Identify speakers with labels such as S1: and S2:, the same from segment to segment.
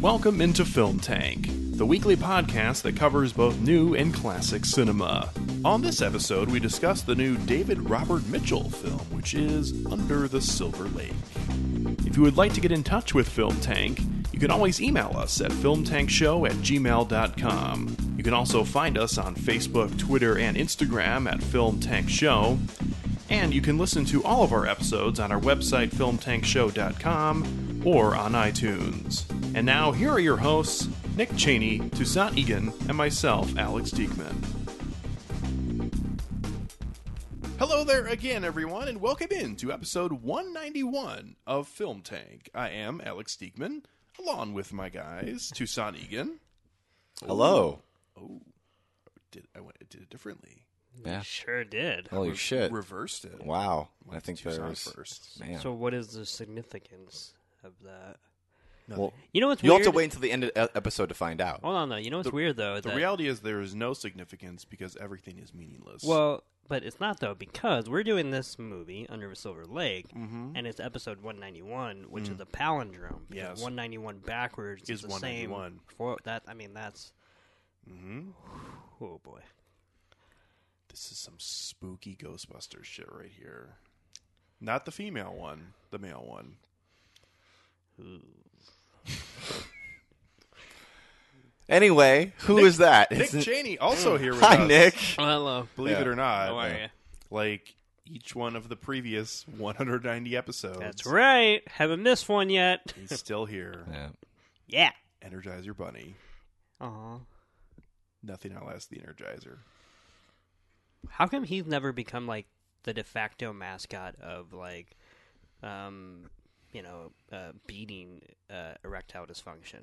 S1: Welcome into Film Tank, the weekly podcast that covers both new and classic cinema. On this episode, we discuss the new David Robert Mitchell film, which is Under the Silver Lake. If you would like to get in touch with Film Tank, you can always email us at filmtankshow at gmail.com. You can also find us on Facebook, Twitter, and Instagram at Film Tank Show. And you can listen to all of our episodes on our website, filmtankshow.com, or on iTunes. And now, here are your hosts, Nick Cheney, Toussaint Egan, and myself, Alex Diekman. Hello there again, everyone, and welcome in to episode 191 of Film Tank. I am Alex Diekman, along with my guys, Toussaint Egan.
S2: Hello.
S1: Oh, oh, did I went, did it differently?
S2: Yeah.
S3: Sure did.
S2: Holy shit.
S1: Reversed it.
S2: Wow. I think
S1: Toussaint
S2: there was
S1: first.
S2: man.
S3: So, what is the significance of that?
S2: well,
S3: You know what's
S2: you'll
S3: weird?
S2: have to wait until the end of the episode to find out.
S3: Hold on, though. You know what's weird though?
S1: The
S3: that,
S1: reality is there is no significance because everything is meaningless.
S3: Well, but it's not though because we're doing this movie Under the Silver Lake,
S1: Mhm.
S3: and it's episode 191, which is a palindrome.
S1: Yes.
S3: 191 backwards
S1: Is
S3: is, the same.
S1: 191.
S3: For that, I mean, that's
S1: hmm
S3: oh boy.
S1: this is some spooky Ghostbusters shit right here. Not the female one, the male one.
S2: Anyway, who is that?
S1: Nick
S2: It's-
S1: Cheney also here with
S2: Hi,
S1: us.
S2: Nick.
S3: Oh, hello.
S1: Believe it
S2: Yeah.
S1: or not,
S3: How are you?
S1: like each one of the previous 190 episodes.
S3: That's right. Haven't missed one yet.
S1: He's still here.
S2: Yeah.
S3: yeah.
S1: Energizer Bunny.
S3: Aw.
S1: Nothing outlasts the Energizer.
S3: How come he's never become like the de facto mascot of like, um, you know, uh, beating uh, erectile dysfunction?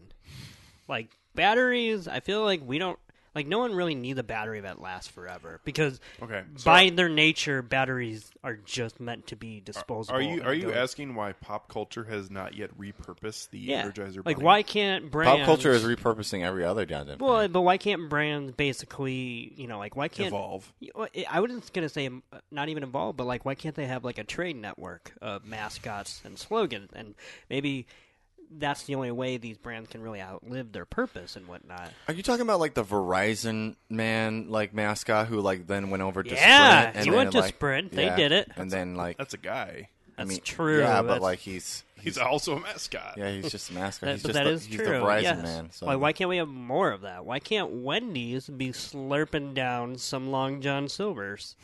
S3: Like batteries, I feel like we don't like no one really needs a battery that lasts forever because
S1: Okay. so
S3: by their nature, batteries are just meant to be disposable.
S1: are you are you
S3: go-
S1: asking why pop culture has not yet repurposed the
S3: Yeah,
S1: Energizer
S3: like why can't brands?
S2: Pop culture is repurposing every other goddamn thing.
S3: well, but why can't brands basically, you know, like why can't
S1: evolve?
S3: I wasn't gonna say not even involved, but like, why can't they have like a trade network of mascots and slogans, and maybe that's the only way these brands can really outlive their purpose and whatnot.
S2: Are you talking about like the Verizon man, like mascot, who like then went over to
S3: Yeah,
S2: Sprint? and
S3: he went to
S2: like-
S3: Sprint. They
S2: yeah,
S3: did it.
S2: and then like
S1: That's a guy.
S2: I
S3: That's
S2: mean,
S3: true.
S2: Yeah, but
S3: That's-
S2: like he's
S1: He's also a mascot.
S2: yeah, he's just a mascot.
S3: That,
S2: he's just
S3: that
S2: the,
S3: is
S2: he's
S3: true.
S2: the Verizon
S3: yes.
S2: man. So
S3: Why, why can't we have more of that? Why can't Wendy's be slurping down some Long John Silvers?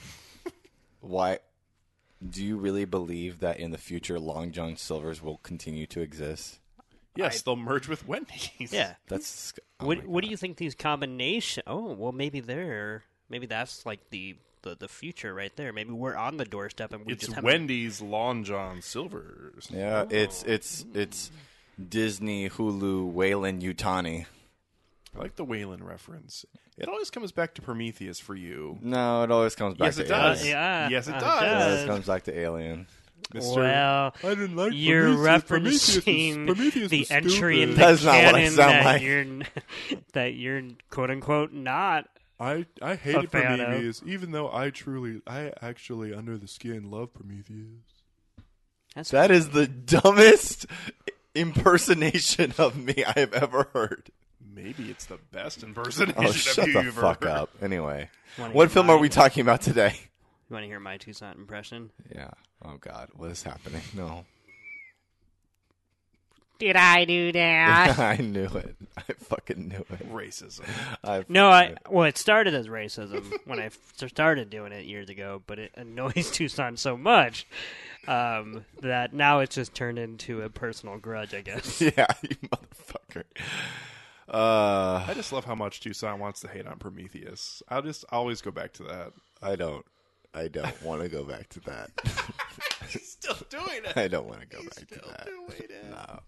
S2: why? Do you really believe that in the future Long John Silver's will continue to exist?
S1: Yes, they'll merge with Wendy's.
S3: Yeah.
S2: That's oh
S3: what What do you think these combination? Oh, well, maybe they're maybe that's like the the, the future right there. Maybe we're on the doorstep and we
S1: It's
S3: just have
S1: Wendy's Long John Silvers.
S2: Yeah, it's it's it's Disney, Hulu, Weyland-Yutani.
S1: I like the Weyland reference. It always comes back to Prometheus for you.
S2: No, it always comes back to
S1: Yes,
S2: to
S1: it does.
S2: Alien.
S3: yeah,
S1: Yes, it
S3: uh,
S1: does.
S2: It always comes back to Alien.
S1: Mr.
S3: Well,
S1: I didn't like
S3: you're
S1: Prometheus. Prometheus was-
S3: referencing
S1: Prometheus
S3: the
S1: was
S3: entry in the
S2: That's not what I
S3: canon
S2: sound
S3: that
S2: like.
S3: you're that you're quote unquote not.
S1: I I hated
S3: fan of-
S1: Prometheus, even though I truly, I actually under the skin love Prometheus.
S3: That's
S2: That is the dumbest impersonation of me I have ever heard.
S1: Maybe it's the best oh, impersonation
S2: Oh,
S1: of
S2: shut
S1: you
S2: the
S1: you've
S2: fuck
S1: ever heard.
S2: up. Anyway,
S3: Wanna
S2: what
S3: hear
S2: film are we talking about today?
S3: You want to hear my Toussaint impression?
S2: Yeah. Oh God, what is happening? No.
S3: Did I do that?
S2: I knew it. I fucking knew it.
S1: Racism.
S2: I
S3: no, I well, it started as racism when I f- started doing it years ago, but it annoys Toussaint so much um, that now it's just turned into a personal grudge, I guess.
S2: Yeah, you motherfucker. Uh,
S1: I just love how much Toussaint wants to hate on Prometheus. I'll just always go back to that.
S2: I don't. I don't want to go back to that.
S1: He's Still doing it.
S2: I don't want to go back to that. No.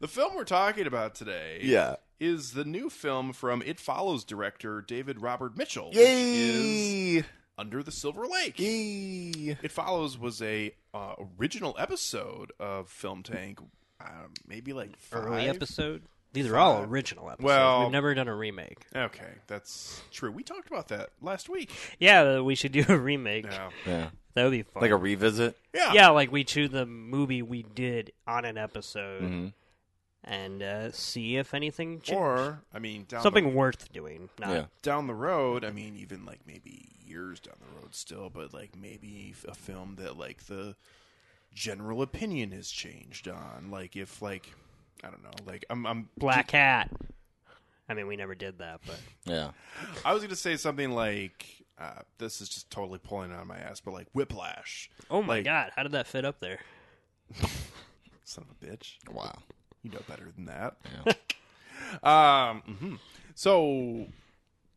S1: The film we're talking about today
S2: Yeah.
S1: is the new film from It Follows director David Robert Mitchell. which is
S2: Yay!
S1: Under the Silver Lake.
S2: Yee.
S1: It Follows was a uh, original episode of Film Tank, um, maybe like five.
S3: Early episode. These are all
S1: Five.
S3: original episodes.
S1: Well-
S3: We've never done a remake.
S1: Okay, that's true. We talked about that last week.
S3: Yeah, we should do a remake.
S1: Yeah,
S2: Yeah.
S3: That would be fun.
S2: Like a revisit.
S1: yeah.
S3: yeah, like we choose the movie we did on an episode
S2: hmm
S3: and uh, see if anything changed.
S1: Or I mean, down
S3: something
S1: the,
S3: worth doing. Not
S2: Yeah.
S1: down the road. I mean, even like maybe years down the road still, but like maybe a film that like the general opinion has changed on. Like if like I don't know, like I'm I'm
S3: Black Hat. I mean, we never did that, but
S2: Yeah.
S1: I was going to say something like uh, this is just totally pulling on my ass, but like Whiplash.
S3: oh my
S1: Like-
S3: god, how did that fit up there?
S1: Son of a bitch.
S2: Wow.
S1: You know better than that.
S2: Yeah.
S1: Um, mhm. So,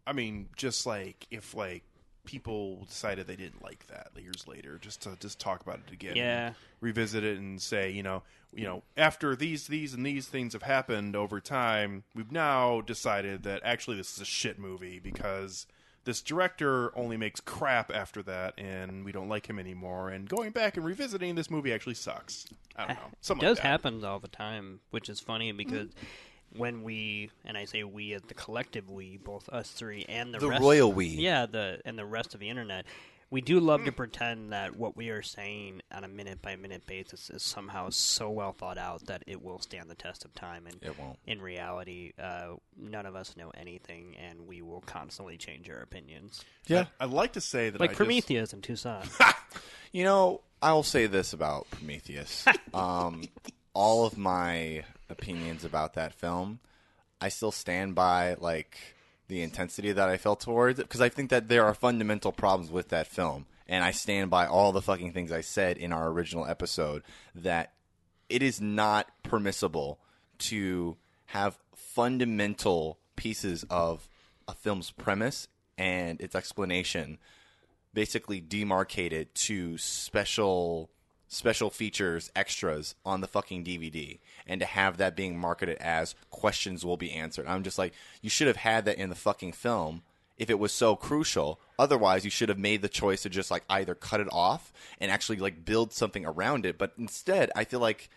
S1: I mean, just like if like people decided they didn't like that years later, just to just talk about it again,
S3: Yeah.
S1: revisit it and say, you know, you know, after these, these, and these things have happened over time, we've now decided that actually this is a shit movie because this director only makes crap after that, and we don't like him anymore. And going back and revisiting this movie actually sucks. I don't uh, know.
S3: It
S1: Something
S3: does
S1: like
S3: happen all the time, which is funny because mm-hmm. When we and I say we as the collective we, both us three and the, rest,
S2: The
S3: rest,
S2: royal we.
S3: yeah, the and the rest of the internet, we do love to pretend that what we are saying on a minute by minute basis is somehow so well thought out that it will stand the test of time. And
S2: It won't.
S3: in reality, uh, none of us know anything, and we will constantly change our opinions.
S2: Yeah.
S1: I'd like to say that I
S3: Like
S1: just-
S3: Prometheus in Toussaint.
S2: You know, I'll say this about Prometheus. um, all of my opinions about that film, I still stand by like the intensity that I felt towards it because I think that there are fundamental problems with that film, and I stand by all the fucking things I said in our original episode that it is not permissible to have fundamental pieces of a film's premise and its explanation basically demarcated to special special features extras on the fucking DVD and to have that being marketed as questions will be answered. I'm just like you should have had that in the fucking film if it was so crucial. Otherwise, you should have made the choice to just like either cut it off and actually like build something around it, but instead, I feel like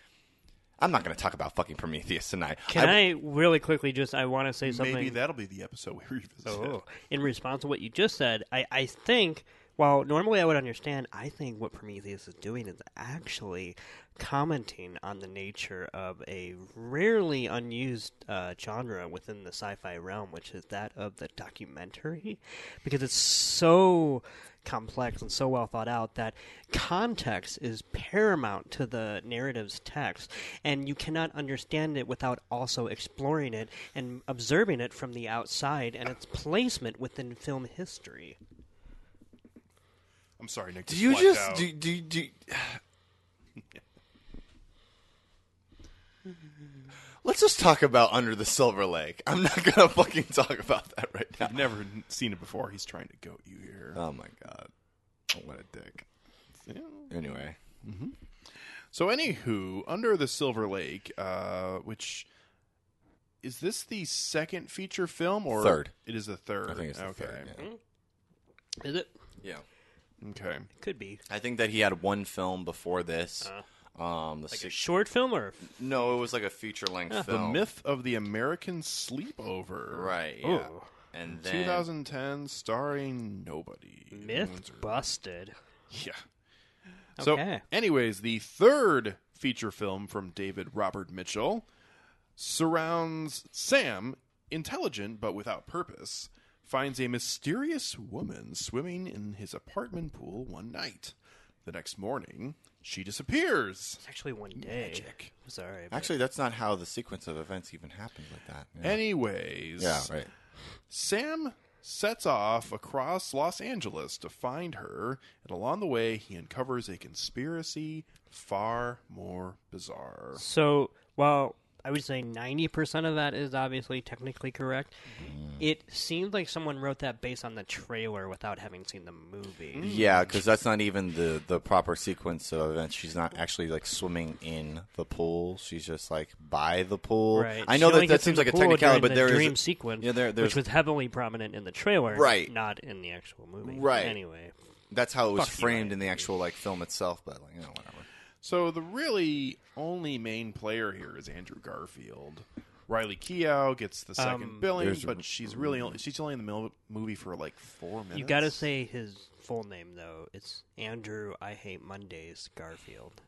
S2: I'm not going to talk about fucking Prometheus tonight.
S3: Can I, really quickly just? I want to say something.
S1: Maybe that'll be the episode we revisit.
S3: Oh, in response to what you just said, I, I think, while normally I would understand, I think what Prometheus is doing is actually commenting on the nature of a rarely unused uh, genre within the sci fi realm, which is that of the documentary. Because it's so complex and so well thought out that context is paramount to the narrative's text, and you cannot understand it without also exploring it and observing it from the outside and its placement within film history.
S1: I'm sorry, Nick.
S2: Do you just
S1: out.
S2: do do do? Let's just talk about Under the Silver Lake. I'm not gonna fucking talk about that right now.
S1: I've never seen it before. He's trying to goat you here.
S2: Oh my god, what a dick.
S1: Yeah.
S2: Anyway,
S1: So, anywho, Under the Silver Lake, uh, which is this the second feature film or
S2: Third.
S1: It is the third.
S2: I think it's the
S1: okay.
S2: third. Yeah.
S3: Is it?
S2: yeah,
S1: Okay.
S3: Could be.
S2: I think that he had one film before this. um, the
S3: Like a short film or.
S2: no, it was like a feature length
S1: The
S2: film.
S1: The Myth of the American Sleepover.
S2: right? Yeah,
S3: Ooh.
S2: and then
S1: 2010, starring nobody.
S3: Myth
S1: Windsor.
S3: busted.
S1: Yeah. So,
S3: Okay.
S1: anyways, the third feature film from David Robert Mitchell surrounds Sam, intelligent but without purpose, finds a mysterious woman swimming in his apartment pool one night. The next morning, she disappears.
S3: It's actually one day.
S1: Magic.
S3: Sorry. but-
S2: actually, that's not how the sequence of events even happened like that. Yeah,
S1: Anyways,
S2: yeah right.
S1: Sam sets off across Los Angeles to find her, and along the way, he uncovers a conspiracy far more bizarre.
S3: So, while I would say 90% of that is obviously technically correct, mm. it seemed like someone wrote that based on the trailer without having seen the movie. Mm.
S2: Yeah, because that's not even the the proper sequence of events. She's not actually like swimming in the pool. She's just like by the pool.
S3: Right.
S2: I know
S3: She
S2: that that seems like a technicality, but
S3: the
S2: there is
S3: dream
S2: a-
S3: sequence,
S2: Yeah, there,
S3: which was heavily prominent in the trailer,
S2: Right.
S3: Not in the actual movie,
S2: Right.
S3: Anyway,
S2: that's how it was
S3: Fuck you,
S2: framed in the actual like film itself. But like, you know, whatever.
S1: So the really only main player here is Andrew Garfield. Riley Keough gets the second
S3: Um,
S1: billing,
S2: There's-
S1: but she's really only she's only in the mil- movie for like four minutes.
S3: You got to say his full name though. It's Andrew. I hate Mondays. Garfield.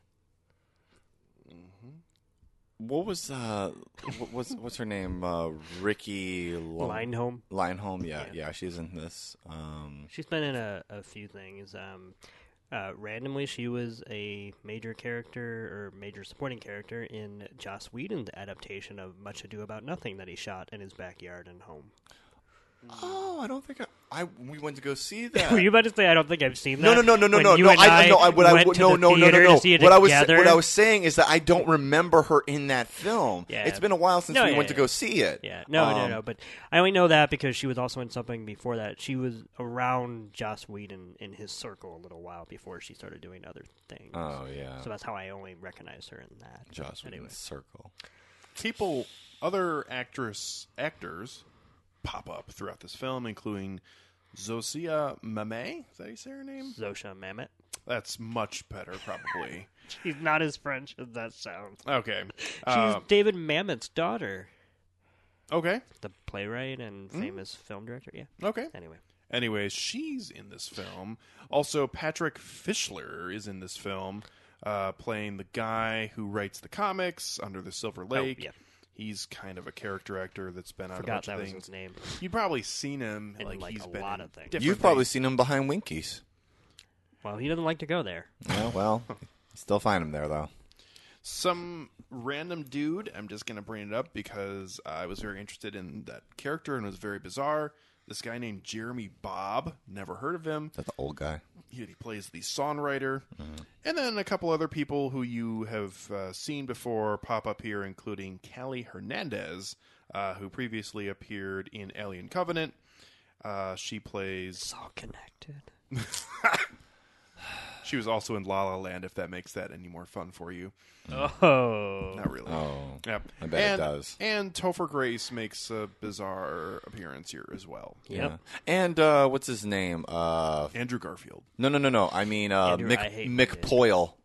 S2: What was uh, what, what's what's her name? Uh, Riki Lo-
S3: Lindhome.
S2: Lindhome. Yeah,
S3: Yeah.
S2: yeah, she's in this. Um,
S3: She's been in a, a few things. Um, uh, randomly, she was a major character or major supporting character in Joss Whedon's adaptation of Much Ado About Nothing that he shot in his backyard and home.
S2: Oh, I don't think I, I we went to go see that.
S3: Were you about to say I don't think I've seen that?
S2: no, no, no, no,
S3: When
S2: no,
S3: you
S2: no.
S3: and
S2: I, no, I, what I,
S3: went
S2: what-
S3: to
S2: no,
S3: the
S2: no, no, no,
S3: theater
S2: no.
S3: to see it
S2: What I was,
S3: together.
S2: what I was saying is that I don't remember her in that film.
S3: Yeah.
S2: It's been a while since
S3: No,
S2: we
S3: yeah,
S2: went to go see it.
S3: Yeah, no, no,
S2: Um,
S3: no. But I only know that because she was also in something before that. She was around Joss Whedon in his circle a little while before she started doing other things.
S2: Oh yeah,
S3: So that's how I only recognize her in that.
S2: Joss
S3: anyway.
S2: Circle.
S1: people, other actress actors pop up throughout this film, including Zosia Mame. Is that how you say her name?
S3: Zosia Mamet.
S1: That's much better, probably.
S3: She's not as French as that sounds.
S1: okay.
S3: She's
S1: Uh,
S3: David Mamet's daughter,
S1: okay.
S3: the playwright and
S2: Hmm?
S3: famous film director. Yeah.
S1: Okay.
S3: Anyway,
S1: Anyways, she's in this film. Also, Patrick Fischler is in this film, uh, playing the guy who writes the comics Under the Silver Lake.
S3: Oh, yeah.
S1: He's kind of a character actor that's been on a
S3: forgot
S1: bunch
S3: that
S1: of
S3: was
S1: things.
S3: his name.
S1: You've probably seen him
S3: In,
S1: like,
S3: like,
S1: he's
S3: a
S1: been
S3: lot
S1: in
S3: of things.
S1: different
S2: You've probably
S1: things.
S2: seen him behind Winkies.
S3: Well, he doesn't like to go there.
S2: Yeah, well, still find him there though.
S1: some random dude. I'm just gonna bring it up because I was very interested in that character and it was very bizarre. This guy named Jeremy Bobb. Never heard of him.
S2: Is that the old guy?
S1: He, he plays the songwriter, and then a couple other people who you have uh, seen before pop up here, including Callie Hernandez, uh, who previously appeared in Alien Covenant. Uh, she plays.
S3: It's all connected.
S1: She was also in La La Land. If that makes that any more fun for you,
S3: Oh.
S1: not really.
S2: Oh,
S1: Yep.
S2: I bet it
S1: and,
S2: does.
S1: And Topher Grace makes a bizarre appearance here as well.
S3: Yep.
S2: yeah. And uh, what's his name? Uh,
S1: Andrew Garfield.
S2: no, no, no, no. I mean uh,
S3: Andrew,
S2: Mick
S3: I
S2: Mick Poyle.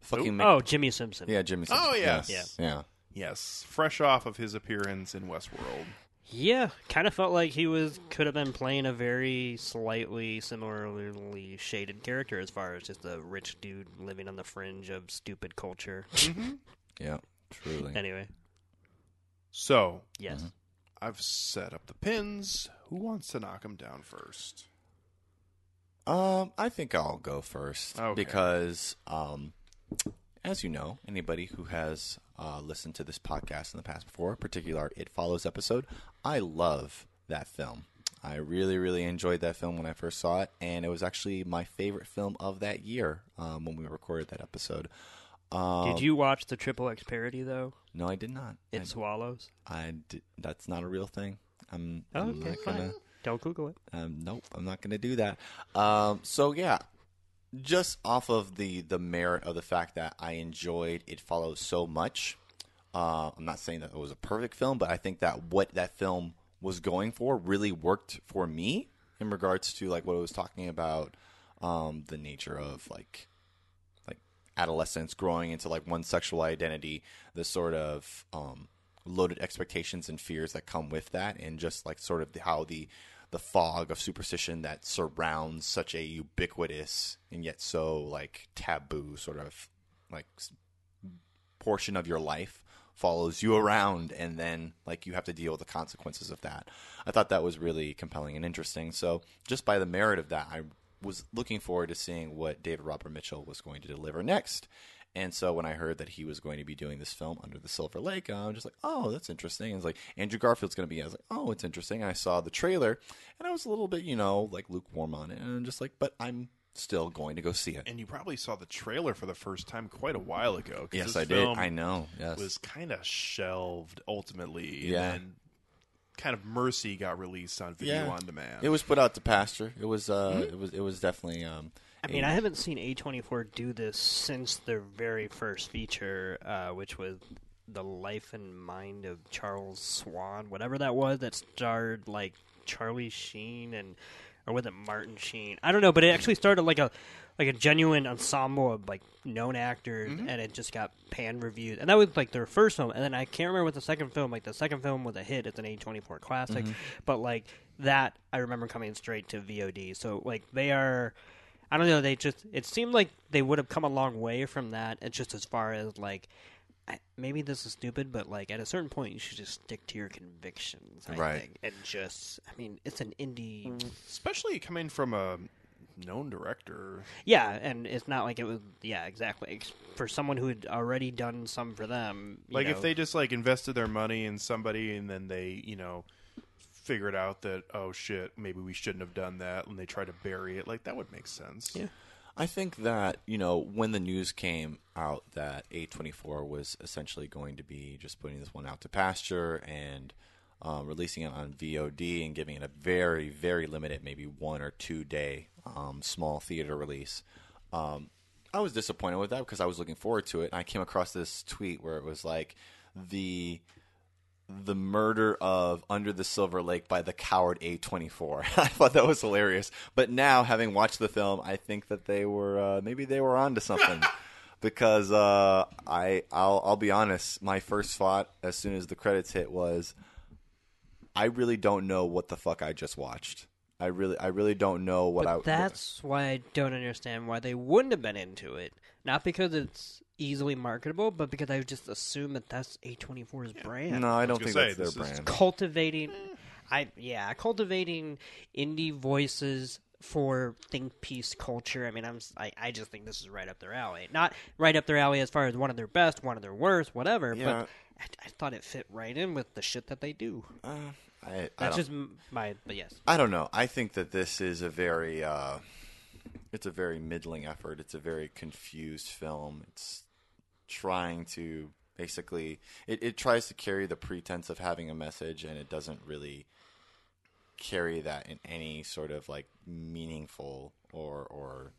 S2: Fucking Mick.
S3: Oh, Jimmy Simpson.
S2: yeah, Jimmy.
S1: Oh,
S2: Simpson.
S1: yes.
S2: yes. yeah.
S1: Yes, fresh off of his appearance in Westworld.
S3: Yeah, kind of felt like he was could have been playing a very slightly similarly shaded character as far as just a rich dude living on the fringe of stupid culture.
S2: Yeah, truly.
S3: anyway,
S1: So,
S3: yes.
S1: I've set up the pins. Who wants to knock him down first?
S2: Um, I think I'll go first
S1: Okay.
S2: because, um, as you know, anybody who has uh, listened to this podcast in the past before, particularly our It Follows episode, I love that film. I really, really enjoyed that film when I first saw it, and it was actually my favorite film of that year um, when we recorded that episode. Um,
S3: Did you watch the Triple X parody though?
S2: No, I did not.
S3: It swallows.
S2: I, I did, that's not a real thing. I'm,
S3: Oh,
S2: I'm
S3: okay,
S2: not
S3: fine.
S2: gonna.
S3: Don't Google it.
S2: Um, nope, I'm not going to do that. Um, so yeah, just off of the the merit of the fact that I enjoyed it follows so much. Uh, I'm not saying that it was a perfect film, but I think that what that film was going for really worked for me in regards to like what it was talking about, um, the nature of like like adolescence growing into like one sexual identity, the sort of um, loaded expectations and fears that come with that, and just like sort of the, how the the fog of superstition that surrounds such a ubiquitous and yet so like taboo sort of like portion of your life follows you around and then like you have to deal with the consequences of that. I thought that was really compelling and interesting. So just by the merit of that, I was looking forward to seeing what David Robert Mitchell was going to deliver next. And so when I heard that he was going to be doing this film under the Silver Lake, I'm just like, oh, that's interesting. And it's like Andrew Garfield's going to be. I was like, oh, it's interesting. And I saw the trailer, and I was a little bit, you know, like lukewarm on it, and I'm just like, but I'm still going to go see it.
S1: And you probably saw the trailer for the first time quite a while ago.
S2: Yes,
S1: this
S2: I did. I know. Yes,
S1: Was kind of shelved ultimately.
S2: Yeah.
S1: And then kind of Mercy got released on video on demand.
S2: It was put out to pasture. It was. Uh, It was. It was definitely. Um,
S3: I mean, I haven't seen A24 do this since their very first feature, uh, which was The Life and Mind of Charles Swan, whatever that was, that starred like Charlie Sheen and or was it Martin Sheen? I don't know, but it actually started like a like a genuine ensemble of like known actors,
S2: Mm-hmm.
S3: and it just got pan reviewed. And that was like their first film, and then I can't remember what the second film. Like the second film was a hit; it's an A twenty four classic,
S2: Mm-hmm.
S3: but like that, I remember coming straight to VOD. So like they are. I don't know. They just it seemed like they would have come a long way from that. It's just as far as like, I, maybe this is stupid, but like at a certain point, you should just stick to your convictions. I
S2: Right.
S3: think, and just I mean, it's an indie.
S1: Especially coming from a known director.
S3: Yeah, and it's not like it was. Yeah, exactly. For someone who had already done some for them,
S1: Like
S3: know,
S1: if they just like invested their money in somebody and then they, you know, figured out that oh shit, maybe we shouldn't have done that and they try to bury it, like that would make sense.
S3: Yeah.
S2: I think that you know when the news came out that A24 was essentially going to be just putting this one out to pasture and um, releasing it on VOD and giving it a very very limited, maybe one or two day um, small theater release. Um, I was disappointed with that because I was looking forward to it. And I came across this tweet where it was like the the murder of Under the Silver Lake by the coward A24. I thought that was hilarious. But now, having watched the film, I think that they were uh, maybe they were onto something. because uh, I I'll, I'll be honest, my first thought as soon as the credits hit was, I really don't know what the fuck I just watched. I really I really don't know what
S3: But
S2: I.
S3: that's why I don't understand why they wouldn't have been into it. Not because it's easily marketable, but because I just assume that that's A24's brand.
S2: no, I don't
S1: gonna
S2: think
S1: say,
S2: that's their brand.
S3: Cultivating, I yeah, cultivating indie voices for think piece culture. I mean, I'm s- I, I just think this is right up their alley. Not right up their alley as far as one of their best, one of their worst, whatever.
S2: Yeah.
S3: But I, I thought it fit right in with the shit that they do.
S2: Uh, I, I
S3: That's
S2: don't-
S3: just my. But yes,
S2: I don't know. I think that this is a very uh, it's a very middling effort. It's a very confused film. It's trying to basically it, it tries to carry the pretense of having a message and it doesn't really carry that in any sort of like meaningful or or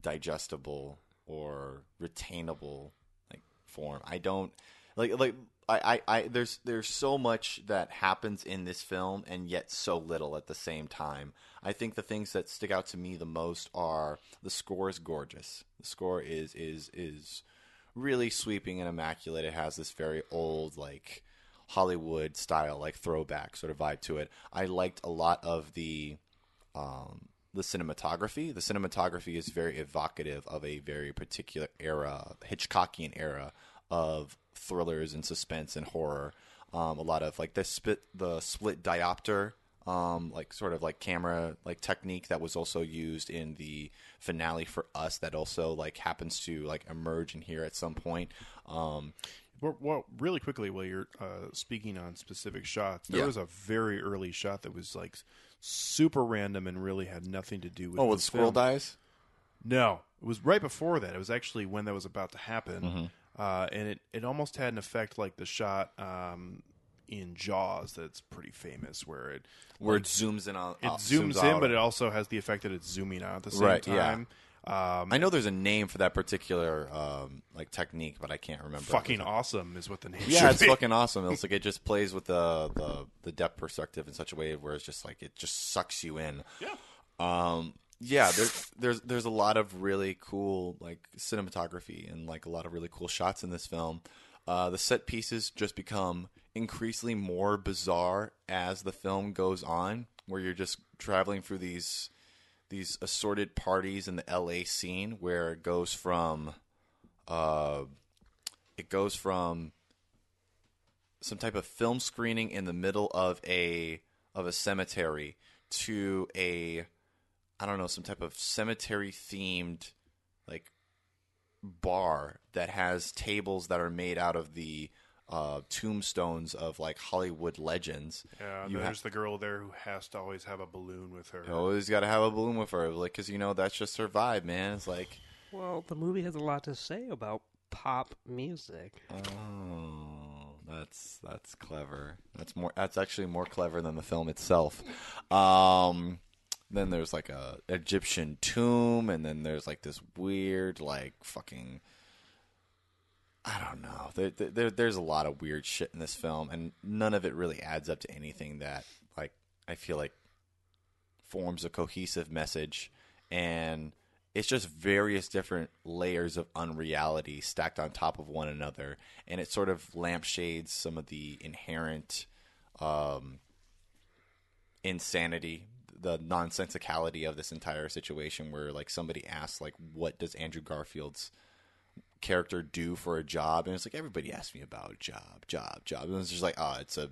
S2: digestible or retainable like form. I don't like like I, I, I there's there's so much that happens in this film and yet so little at the same time. I think the things that stick out to me the most are the score is gorgeous. The score is is is really sweeping and immaculate. It has this very old like Hollywood style like throwback sort of vibe to it. I liked a lot of the um, the cinematography. The cinematography is very evocative of a very particular era, Hitchcockian era of thrillers and suspense and horror. Um, a lot of like the split the split diopter, um, like sort of like camera like technique that was also used in the finale for us. That also like happens to like emerge in here at some point. Um,
S1: Well, well, really quickly, while you're uh, speaking on specific shots, there
S2: Yeah.
S1: was a very early shot that was like super random and really had nothing to do with.
S2: oh, with squirrel
S1: film.
S2: dies.
S1: No, it was right before that. It was actually when that was about to happen,
S2: Mm-hmm.
S1: uh, and it it almost had an effect like the shot um, in Jaws that's pretty famous, where it
S2: Where it zooms in on
S1: it
S2: uh,
S1: zooms, in,
S2: out.
S1: but it also has the effect that it's zooming out at the same
S2: Right, yeah.
S1: time. Um,
S2: I know there's a name for that particular um, like technique, but I can't remember.
S1: fucking awesome is what the name.
S2: Yeah, it's
S1: be.
S2: fucking awesome. It's like it just plays with the, the the depth perspective in such a way where it's just like it just sucks you in.
S1: Yeah.
S2: Um, yeah, there's there's there's a lot of really cool like cinematography and like a lot of really cool shots in this film. Uh, the set pieces just become increasingly more bizarre as the film goes on, where you're just traveling through these these assorted parties in the LA scene, where it goes from uh, it goes from some type of film screening in the middle of a of a cemetery to a I don't know some type of cemetery themed like bar that has tables that are made out of the uh, tombstones of like Hollywood legends.
S1: Yeah,
S2: You ha-
S1: there's the girl there who has to always have a balloon with her.
S2: You always got to have a balloon with her, like because you know that's just her vibe, man. It's like,
S3: well, the movie has a lot to say about pop music.
S2: oh, that's that's clever. That's more. That's actually more clever than the film itself. Um, then there's like a Egyptian tomb, and then there's like this weird, like fucking. I don't know. There, there, there's a lot of weird shit in this film, and none of it really adds up to anything that, like, I feel like forms a cohesive message, and it's just various different layers of unreality stacked on top of one another, and it sort of lampshades some of the inherent um, insanity, the nonsensicality of this entire situation. Where like somebody asks, like, "What does Andrew Garfield's character do for a job?" And it's like everybody asks me about job, job, job, and it's just like, oh, it's a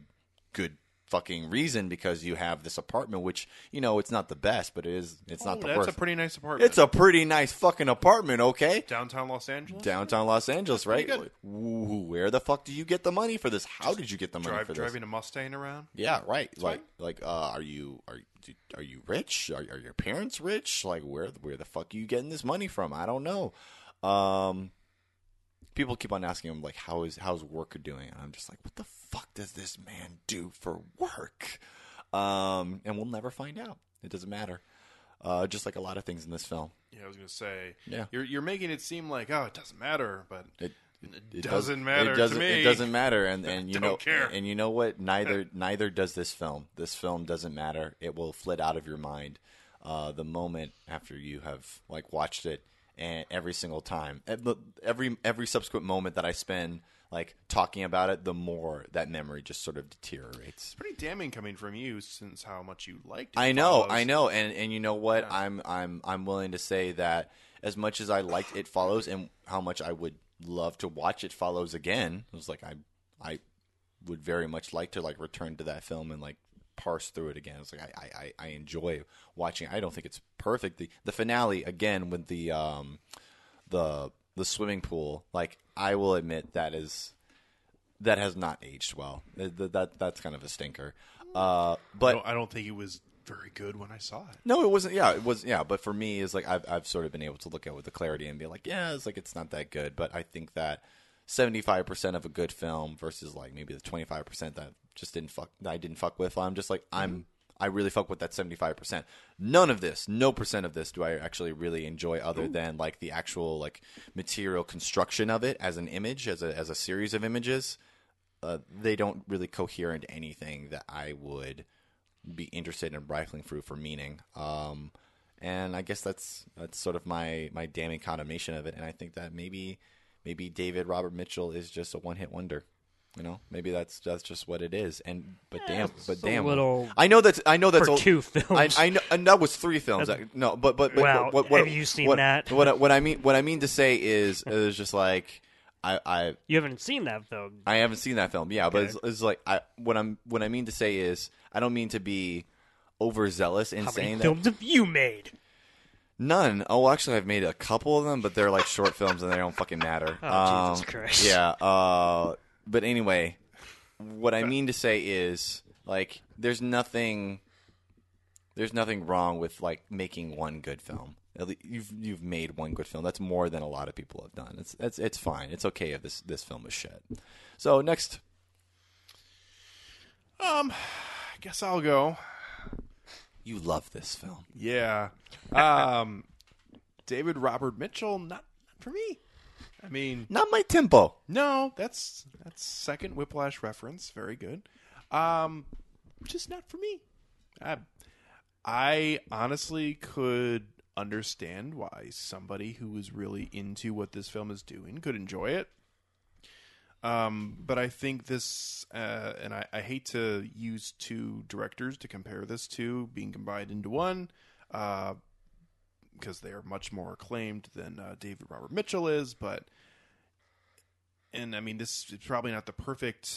S2: good fucking reason because you have this apartment, which you know it's not the best, but it is. It's not
S1: Oh,
S2: the
S1: that's
S2: worst.
S1: a pretty nice apartment.
S2: it's a pretty nice fucking apartment, okay?
S1: downtown Los Angeles.
S2: Downtown Los Angeles, right? Ooh, where the fuck do you get the money for this? How did you get the money
S1: Drive,
S2: for this?
S1: driving a Mustang around.
S2: Yeah, right. like,
S1: fine.
S2: like, uh, are you are you- are you rich? Are, are your parents rich? Like, where where the fuck are you getting this money from? I don't know. Um, people keep on asking him like, how is how's work doing? And I'm just like, what the fuck does this man do for work? Um, and we'll never find out. It doesn't matter. Uh, just like a lot of things in this film.
S1: Yeah, I was gonna say.
S2: Yeah.
S1: you're you're making it seem like oh, it doesn't matter, but
S2: It,
S1: It doesn't matter
S2: It doesn't.
S1: me.
S2: It doesn't matter, and and you
S1: Don't
S2: know,
S1: care.
S2: and you know what? Neither neither does this film. This film doesn't matter. It will flit out of your mind uh, the moment after you have like watched it, and every single time, eh, every every subsequent moment that I spend like talking about it, the more that memory just sort of deteriorates.
S1: It's pretty damning coming from you since how much you liked. It
S2: I know,
S1: follows.
S2: I know, and and you know what? I'm I'm I'm willing to say that as much as I liked It Follows and how much I would love to watch It Follows again, it was like I I would very much like to like return to that film and like parse through it again. It's like I I, I enjoy watching. I don't think it's perfect. The the finale again with the um the the swimming pool. Like I will admit that is that has not aged well. That, that that's kind of a stinker. Uh,
S1: I
S2: but
S1: don't, I don't think it was very good when I saw it.
S2: no, it wasn't. Yeah, it was. Yeah, but for me, is like I've I've sort of been able to look at it with the clarity and be like, yeah, it's like it's not that good. But I think that seventy five percent of a good film versus like maybe the twenty five percent that just didn't fuck that I didn't fuck with. I'm just like I'm. I really fuck with that 75%. None of this, no percent of this do I actually really enjoy other than like the actual like material construction of it as an image, as a as a series of images. Uh, they don't really cohere into anything that I would be interested in rifling through for meaning. Um, and I guess that's that's sort of my my damning condemnation of it. And I think that maybe maybe David Robert Mitchell is just a one hit wonder. You know, maybe that's that's just what it is. And but damn, but damn,
S3: little
S2: I know that's I know that's
S3: for
S2: a-
S3: two films.
S2: I, I know, and that was three films. No, but but, but
S3: Wow,
S2: what, what,
S3: have you seen
S2: what,
S3: that?
S2: What, what I mean what I mean to say is is just like I I
S3: you haven't seen that film.
S2: I haven't seen that film. Yeah, but it's, it's like I what I'm what I mean to say is I don't mean to be overzealous in
S3: How
S2: saying
S3: many
S2: that
S3: films have you made?
S2: None. Oh, actually, I've made a couple of them, but they're like short films and they don't fucking matter.
S3: Oh, Jesus
S2: Um,
S3: Christ.
S2: Yeah. Uh, but anyway, what I mean to say is like there's nothing there's nothing wrong with like making one good film. At least you've you've made one good film. That's more than a lot of people have done. It's it's it's fine. It's okay if this this film is shit. So next,
S1: Um, I guess I'll go.
S2: You love this film.
S1: Yeah. Um, David Robert Mitchell, not, not for me. I mean,
S2: Not my tempo.
S1: no, that's that's second Whiplash reference. Very good. Um, just not for me. I, I honestly could understand why somebody who is really into what this film is doing could enjoy it. Um, but I think this, uh, and I, I hate to use two directors to compare this to being combined into one, uh, because they are much more acclaimed than uh, David Robert Mitchell is. But, and I mean, this is probably not the perfect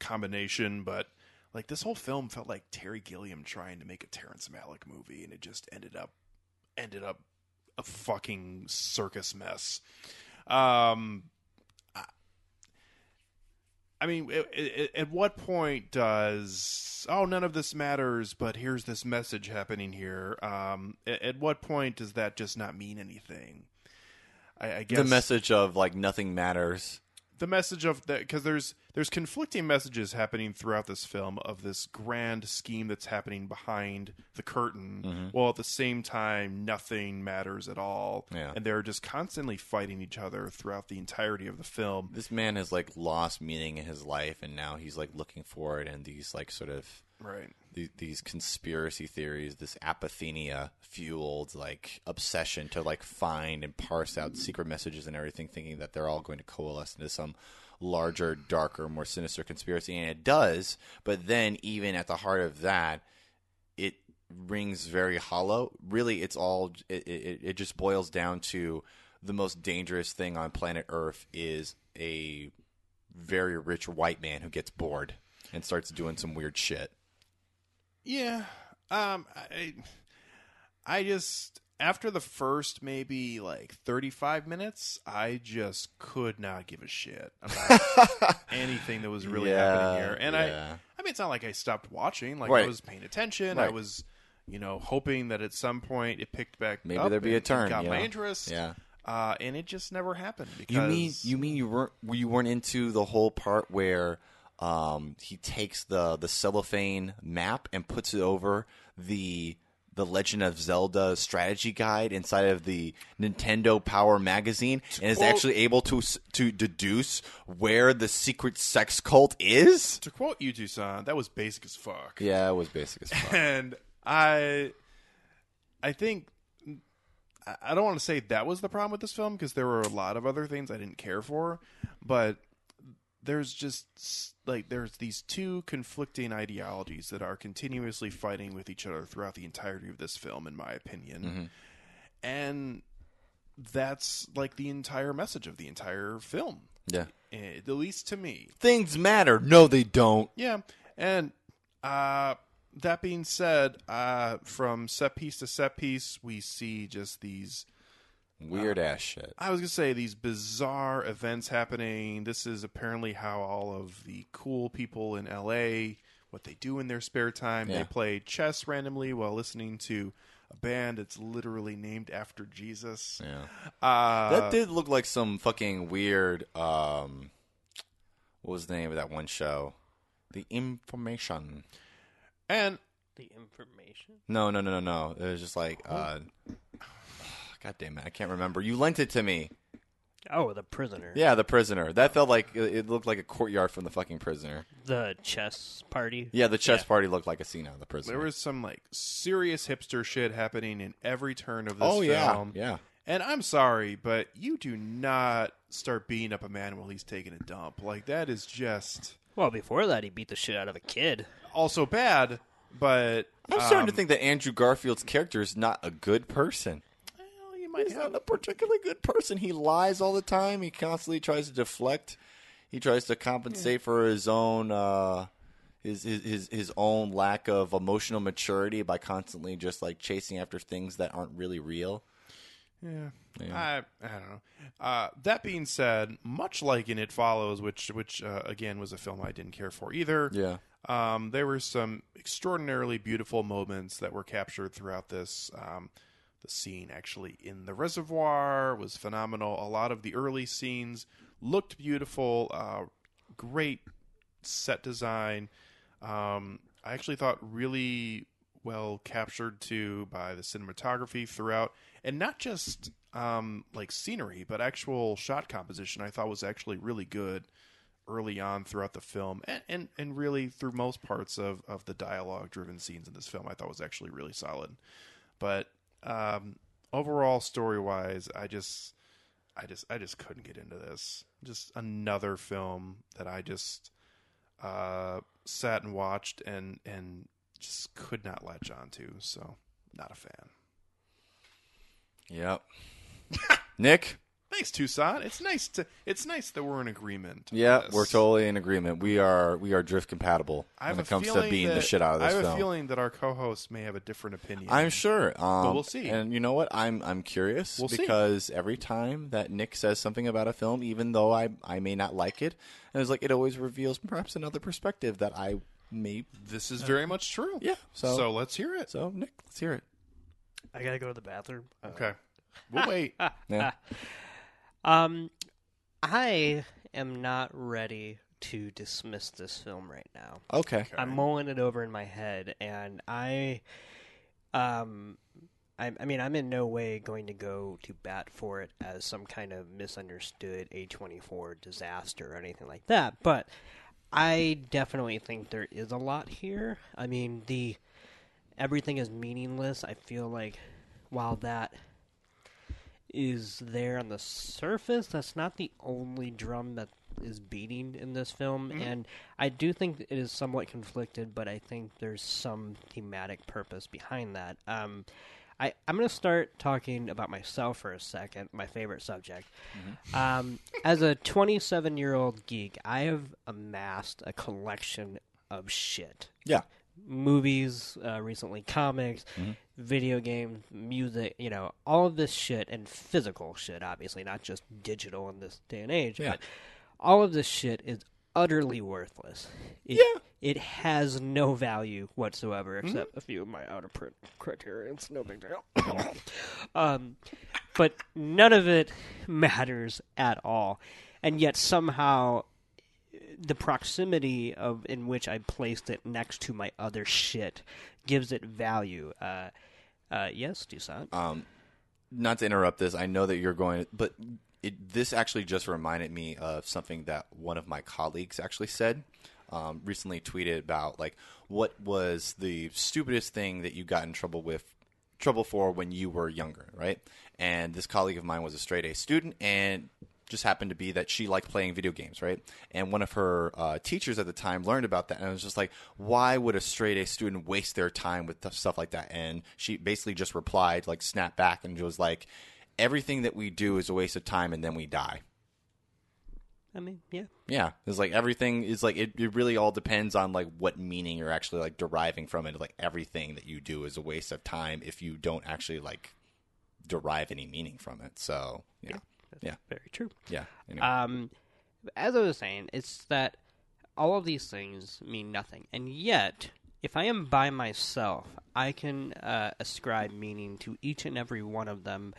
S1: combination, but like this whole film felt like Terry Gilliam trying to make a Terrence Malick movie, and it just ended up ended up a fucking circus mess. Um, I mean, at, at- at what point does oh none of this matters, but here's this message happening here? Um, at, at what point does that just not mean anything? I, I guess
S2: The message of like nothing matters.
S1: The message of that because there's there's conflicting messages happening throughout this film of this grand scheme that's happening behind the curtain,
S2: Mm-hmm.
S1: while at the same time nothing matters at all,
S2: Yeah.
S1: and they're just constantly fighting each other throughout the entirety of the film.
S2: This man has like lost meaning in his life, and now he's like looking for it, and these like sort of
S1: Right.
S2: these, conspiracy theories, this apophenia fueled like obsession to like find and parse out secret messages and everything, thinking that they're all going to coalesce into some larger, darker, more sinister conspiracy, and it does. But then, even at the heart of that, it rings very hollow. Really, it's all it, it, it just boils down to the most dangerous thing on planet Earth is a very rich white man who gets bored and starts doing some weird shit.
S1: Yeah. Um I I just after the first maybe like 35 minutes, I just could not give a shit about anything that was really happening here. And
S2: yeah.
S1: I I mean it's not like I stopped watching, like
S2: Right.
S1: I was paying attention. I was you know, hoping that at some point it picked back
S2: Maybe
S1: up
S2: there'd be a turn,
S1: got
S2: you
S1: my interest.
S2: Yeah.
S1: Uh, and it just never happened because
S2: You mean you mean you weren't you weren't into the whole part where um, he takes the the cellophane map and puts it over the the Legend of Zelda strategy guide inside of the Nintendo Power magazine and is
S1: quote-
S2: actually able to to deduce where the secret sex cult is?
S1: to quote you Toussaint, that was basic as fuck.
S2: Yeah, it was basic as fuck.
S1: and I, I think I- I don't want to say that was the problem with this film because there were a lot of other things I didn't care for, but there's just like there's these two conflicting ideologies that are continuously fighting with each other throughout the entirety of this film, in my opinion, and that's like the entire message of the entire film,
S2: yeah.
S1: eh, at least to me.
S2: Things matter. No, they don't.
S1: Yeah, and uh, that being said, uh, from set piece to set piece, we see just these.
S2: Weird ass shit.
S1: I was gonna say these bizarre events happening. This is apparently how all of the cool people in LA what they do in their spare time.
S2: Yeah.
S1: They play chess randomly while listening to a band that's literally named after Jesus.
S2: Yeah.
S1: Uh,
S2: That did look like some fucking weird. Um, what was the name of that one show? The Information.
S1: and
S3: The information.
S2: No, no, no, no, no. It was just like, uh, God damn it, I can't remember. You lent it to me.
S3: Oh, the prisoner.
S2: Yeah, the prisoner. That felt like it it looked like a courtyard from the fucking prisoner.
S3: The chess party.
S2: Yeah, the chess
S3: Yeah.
S2: party looked like a scene out of the prisoner.
S1: there was some like serious hipster shit happening in every turn of this
S2: oh yeah,
S1: film.
S2: yeah.
S1: And I'm sorry, but you do not start beating up a man while he's taking a dump. Like that is just
S3: Well, before that, he beat the shit out of a kid.
S1: also bad. But
S2: I'm starting
S1: um,
S2: to think that Andrew Garfield's character is not a good person.
S1: Well,
S2: He's
S1: have
S2: not a particularly good person. He lies all the time. He constantly tries to deflect. He tries to compensate for his own uh, his, his his his own lack of emotional maturity by constantly just like chasing after things that aren't really real.
S1: Yeah. I I don't know. Uh, that being said, much like in It Follows, which which uh, again was a film I didn't care for either.
S2: Yeah.
S1: Um, there were some extraordinarily beautiful moments that were captured throughout this. Um, the scene actually in the reservoir was phenomenal. A lot of the early scenes looked beautiful. Uh, great set design. Um, I actually thought really well captured too by the cinematography throughout, and not just um, like scenery, but actual shot composition. I thought was actually really good early on throughout the film, and and, and really through most parts of of the dialogue driven scenes in this film. I thought was actually really solid, but um, overall story wise, I just. I just I just couldn't get into this. Just another film that I just uh, sat and watched and and just could not latch on to. So not a fan.
S2: Yep. Nick.
S1: Thanks, Toussaint. It's nice to it's nice that we're in agreement.
S2: Yeah,
S1: this.
S2: we're totally in agreement. We are we are drift compatible
S1: I
S2: when it comes to
S1: being
S2: beating the shit out of this film.
S1: I have
S2: film.
S1: a feeling that our co-host may have a different opinion.
S2: I'm sure. Um,
S1: we'll see.
S2: And you know what? I'm I'm curious
S1: We'll see.
S2: because every time that Nick says something about a film, even though I I may not like it, and it's like it always reveals perhaps another perspective that I may.
S1: this is very much true.
S2: Yeah. So
S1: So let's hear it.
S2: so Nick, let's hear it.
S3: I gotta go to the bathroom. Uh,
S1: Okay. We'll wait.
S2: Yeah.
S3: Um, I am not ready to dismiss this film right now.
S2: Okay.
S3: I'm mulling it over in my head, and I, um, I, I mean, I'm in no way going to go to bat for it as some kind of misunderstood A24 disaster or anything like that. But I definitely think there is a lot here. I mean, the everything is meaningless. I feel like while that is there on the surface, that's not the only drum that is beating in this film. And I do think it is somewhat conflicted, but I think there's some thematic purpose behind that. Um, I, I'm going to start talking about myself for a second, my favorite subject. Um, as a 27 year old geek, I have amassed a collection of shit
S2: Yeah.
S3: Movies, uh, recently comics, video games, music, you know, all of this shit and physical shit, obviously, not just digital in this day and age,
S2: Yeah.
S3: but all of this shit is utterly worthless. It,
S2: Yeah.
S3: It has no value whatsoever except a few of my out of print criterions. No big deal. um, but none of it matters at all. And yet somehow the proximity of in which I placed it next to my other shit gives it value. Uh, uh, yes, Toussaint.
S2: Um, not to interrupt this, I know that you're going, but it, this actually just reminded me of something that one of my colleagues actually said. Um, recently tweeted about like what was the stupidest thing that you got in trouble with trouble for when you were younger, right? And this colleague of mine was a straight A student, and just happened to be that she liked playing video games, right? And one of her uh, teachers at the time learned about that, and I was just like, why would a straight A student waste their time with stuff like that? And she basically just replied, like, snapped back, and was like, everything that we do is a waste of time, and then we die.
S3: I mean, yeah.
S2: Yeah, it's like everything is like it, it. really all depends on like what meaning you're actually like deriving from it. Like everything that you do is a waste of time if you don't actually like derive any meaning from it. So yeah, yeah, Yeah,
S3: very true.
S2: yeah. Anyway.
S3: Um, as I was saying, it's that all of these things mean nothing, and yet, if I am by myself, I can uh, ascribe meaning to each and every one of them.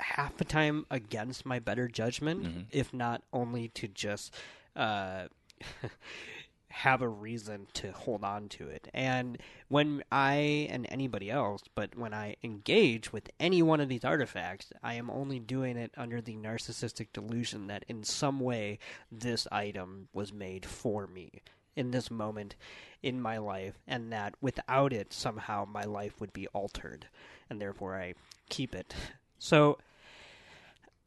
S3: Half the time against my better judgment, if not only to just uh, have a reason to hold on to it. And when I and anybody else, but when I engage with any one of these artifacts, I am only doing it under the narcissistic delusion that in some way this item was made for me in this moment in my life, and that without it, somehow my life would be altered, and therefore I keep it. So.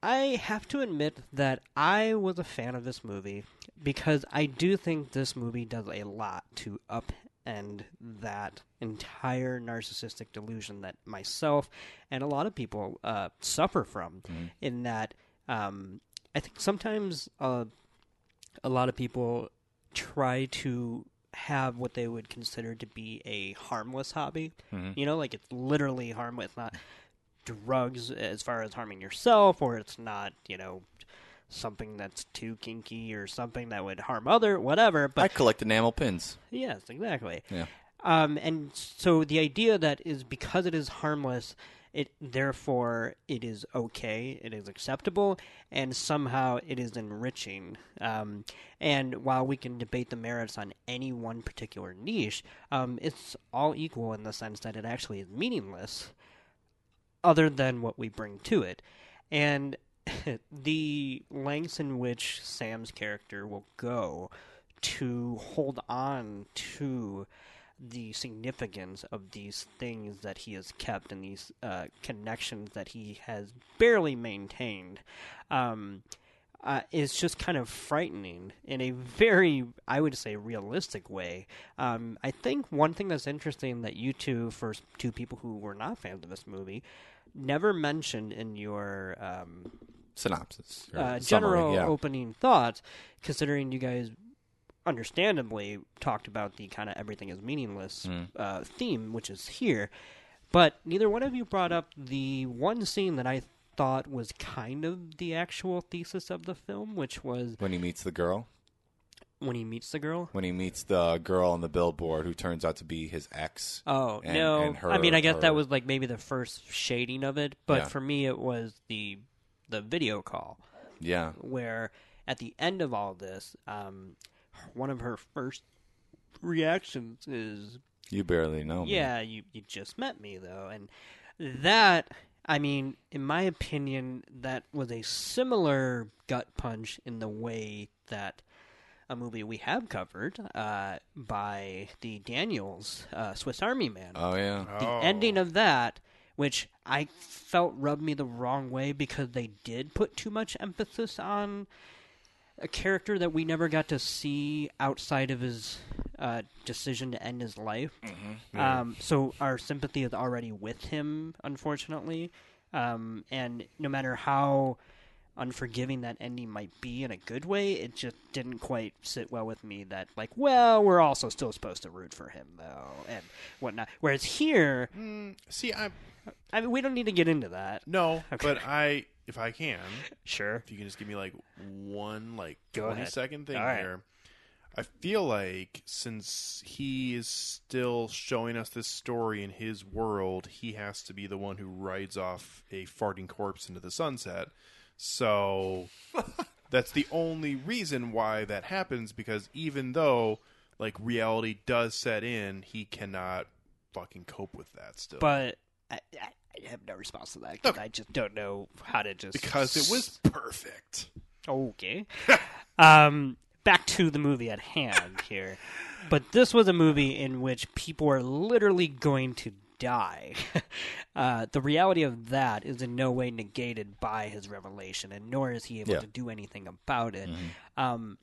S3: I have to admit that I was a fan of this movie because I do think this movie does a lot to upend that entire narcissistic delusion that myself and a lot of people uh, suffer from. In that, um, I think sometimes uh, a lot of people try to have what they would consider to be a harmless hobby. You know, like it's literally harmless, not drugs as far as harming yourself, or it's not, you know, something that's too kinky or something that would harm other, whatever. But
S2: I collect enamel pins.
S3: Yes, exactly.
S2: Yeah.
S3: Um, and so the idea that is because it is harmless, it therefore it is okay, it is acceptable, and somehow it is enriching. Um, and while we can debate the merits on any one particular niche, um, it's all equal in the sense that it actually is meaningless, other than what we bring to it. And the lengths in which Sam's character will go to hold on to the significance of these things that he has kept and these uh, connections that he has barely maintained um, uh, is just kind of frightening in a very, I would say, realistic way. Um, I think one thing that's interesting that you two, for two people who were not fans of this movie, never mentioned in your um,
S2: Synopsis.
S3: uh, general
S2: yeah.
S3: opening thoughts, considering you guys understandably talked about the kind of everything is meaningless
S2: Mm.
S3: uh, theme, which is here, but neither one of you brought up the one scene that I thought was kind of the actual thesis of the film, which was
S2: when he meets the girl.
S3: When he meets the girl.
S2: When he meets the girl on the billboard who turns out to be his ex.
S3: Oh
S2: And-
S3: no!
S2: and her-
S3: I mean, I guess
S2: her-
S3: that was like maybe the first shading of it, but
S2: Yeah.
S3: for me, it was the the video call.
S2: Yeah.
S3: where at the end of all this, um, one of her first reactions is,
S2: You barely know me.
S3: "Yeah, you you just met me though," and that. I mean, in my opinion, that was a similar gut punch in the way that a movie we have covered uh, by the Daniels, uh, Swiss Army Man.
S2: Oh yeah.
S3: the
S1: Oh.
S3: ending of that, which I felt rubbed me the wrong way because they did put too much emphasis on a character that we never got to see outside of his uh, decision to end his life. Um, so our sympathy is already with him, unfortunately. Um, and no matter how unforgiving that ending might be in a good way, it just didn't quite sit well with me that, like, well, we're also still supposed to root for him, though, and whatnot. Whereas here, mm,
S1: See, I
S3: I mean, we don't need to get into that.
S1: no,
S3: Okay.
S1: but I, if I can,
S3: Sure.
S1: if you can just give me like one like
S3: Go
S1: twenty
S3: ahead.
S1: second thing
S3: right.
S1: here. I feel like since he is still showing us this story in his world, he has to be the one who rides off a farting corpse into the sunset. So that's the only reason why that happens because even though like reality does set in, he cannot fucking cope with that still.
S3: But I, I, I have no response to that 'cause I just don't know how to just
S1: because it was perfect.
S3: Okay. um, back to the movie at hand here. But this was a movie in which people are literally going to die. uh, the reality of that is in no way negated by his revelation, and nor is he able
S2: Yeah.
S3: to do anything about it. Um,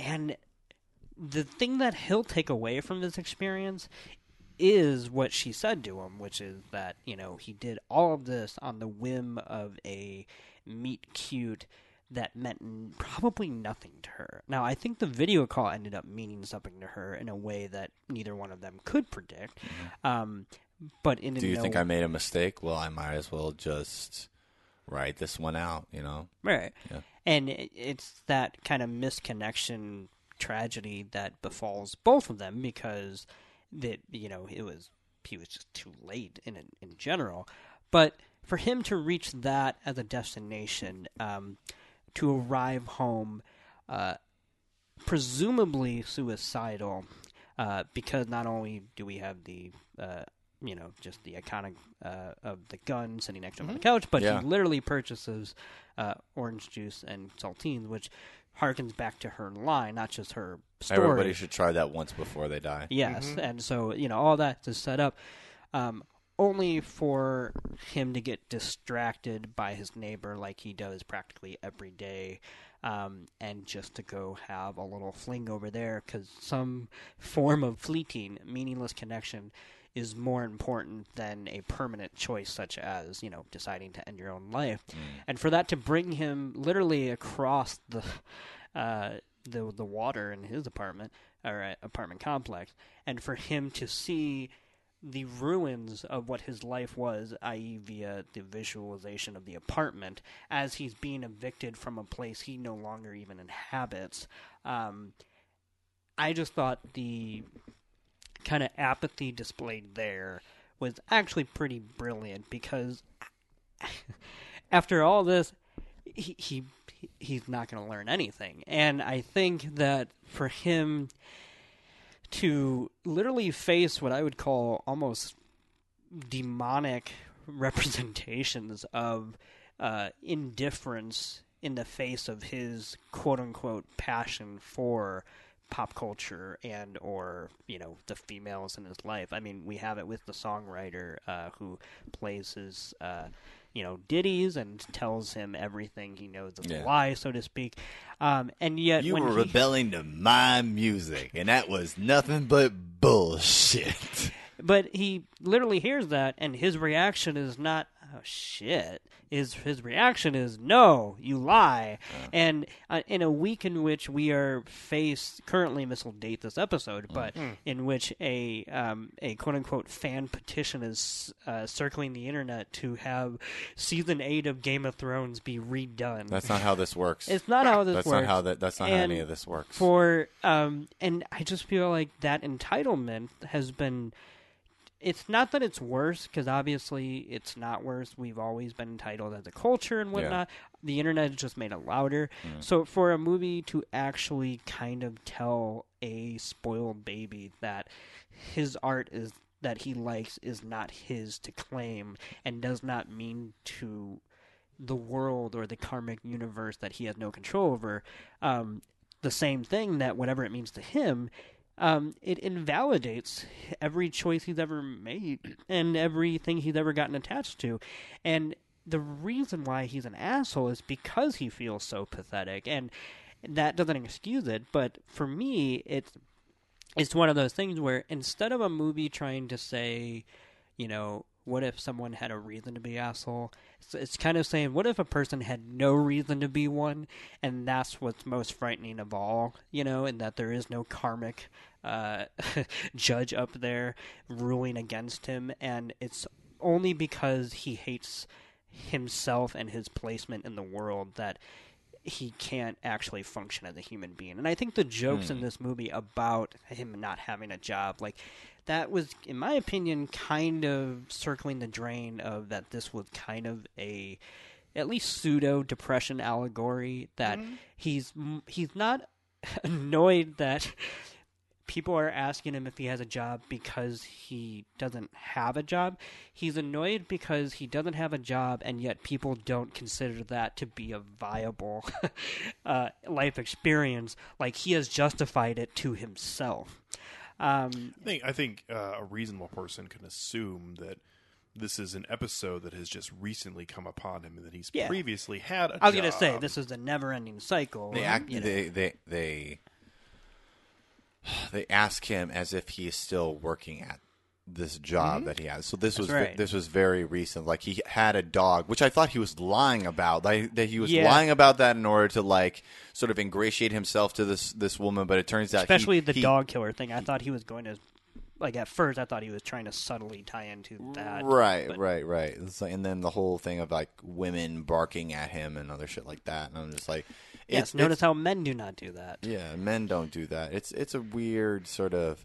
S3: and the thing that he'll take away from this experience is what she said to him, which is that, you know, he did all of this on the whim of a meet cute that meant probably nothing to her. Now, I think the video call ended up meaning something to her in a way that neither one of them could predict. Um, but in.
S2: Do you
S3: no-
S2: think I made a mistake? Well, I might as well just write this one out. You know.
S3: Right.
S2: Yeah.
S3: And it's that kind of misconnection tragedy that befalls both of them because that you know it was he was just too late in in general. But for him to reach that as a destination, um, to arrive home, uh, presumably suicidal, uh, because not only do we have the uh, you know just the iconic uh, of the gun sitting next to him on the couch, but
S2: Yeah.
S3: he literally purchases uh, orange juice and saltines, which harkens back to her line, not just her story.
S2: Everybody should try that once before they die.
S3: Yes, and so you know all that to set up, um, only for him to get distracted by his neighbor like he does practically every day, um, and just to go have a little fling over there because some form of fleeting, meaningless connection is more important than a permanent choice such as you know deciding to end your own life, and for that to bring him literally across the. Uh, the the water in his apartment or uh, apartment complex, and for him to see the ruins of what his life was, i.e., via the visualization of the apartment, as he's being evicted from a place he no longer even inhabits. Um, I just thought the kind of apathy displayed there was actually pretty brilliant because after all this, he, he he's not going to learn anything. And I think that for him to literally face what I would call almost demonic representations of uh, indifference in the face of his quote unquote passion for pop culture and or you know the females in his life i mean we have it with the songwriter uh, who plays his uh, you know ditties and tells him everything he knows is
S2: Yeah.
S3: a lie so to speak um, and yet
S2: You were
S3: he,
S2: rebelling to my music, and that was nothing but bullshit.
S3: But he literally hears that, and his reaction is not "oh shit." Is his reaction is no, you lie. And uh, in a week in which we are faced, currently, this will date this episode, but in which a um, a quote unquote fan petition is uh, circling the internet to have season eight of Game of Thrones be redone.
S2: That's not how this works.
S3: it's not how this
S2: that's
S3: works.
S2: not how that. That's not how any of this works.
S3: for um and i just feel like that entitlement has been it's not that it's worse because obviously it's not worse. We've always been entitled as a culture and whatnot. The internet has just made it louder. So for a movie to actually kind of tell a spoiled baby that his art is that he likes is not his to claim and does not mean to the world or the karmic universe that he has no control over, um, the same thing that whatever it means to him, um, it invalidates every choice he's ever made and everything he's ever gotten attached to. And the reason why he's an asshole is because he feels so pathetic. And that doesn't excuse it, but for me, it's it's one of those things where instead of a movie trying to say, you know, what if someone had a reason to be asshole? It's, it's kind of saying, what if a person had no reason to be one, and that's what's most frightening of all, you know, and that there is no karmic uh, judge up there ruling against him, and it's only because he hates himself and his placement in the world that he can't actually function as a human being. And I think the jokes in hmm. this movie about him not having a job, like that was, in my opinion, kind of circling the drain of that this was kind of a at least pseudo depression allegory that mm-hmm. he's he's not annoyed that people are asking him if he has a job because he doesn't have a job. He's annoyed because he doesn't have a job, and yet people don't consider that to be a viable uh, life experience. Like he has justified it to himself. Um,
S1: I think I think uh, a reasonable person can assume that this is an episode that has just recently come upon him and that he's
S3: Yeah.
S1: previously had a
S3: I was gonna say this is a never-ending cycle.
S2: They act.
S3: you know.
S2: They they they they ask him as if he is still working at this job that he has. So this was
S3: Mm-hmm. right.
S2: this was very recent. Like he had a dog, which I thought he was lying about. Like that he was
S3: Yeah.
S2: lying about that in order to like sort of ingratiate himself to this this woman. But it turns out, he-
S3: especially the
S2: he-
S3: dog killer thing. I thought he was going to, like at first, I thought he was trying to subtly tie into that.
S2: Right,
S3: but-
S2: right, right. Like, and then the whole thing of like women barking at him and other shit like that. And I'm just like,
S3: Yes.
S2: it's,
S3: notice
S2: it's-
S3: how men do not do that.
S2: yeah, men don't do that. It's it's a weird sort of.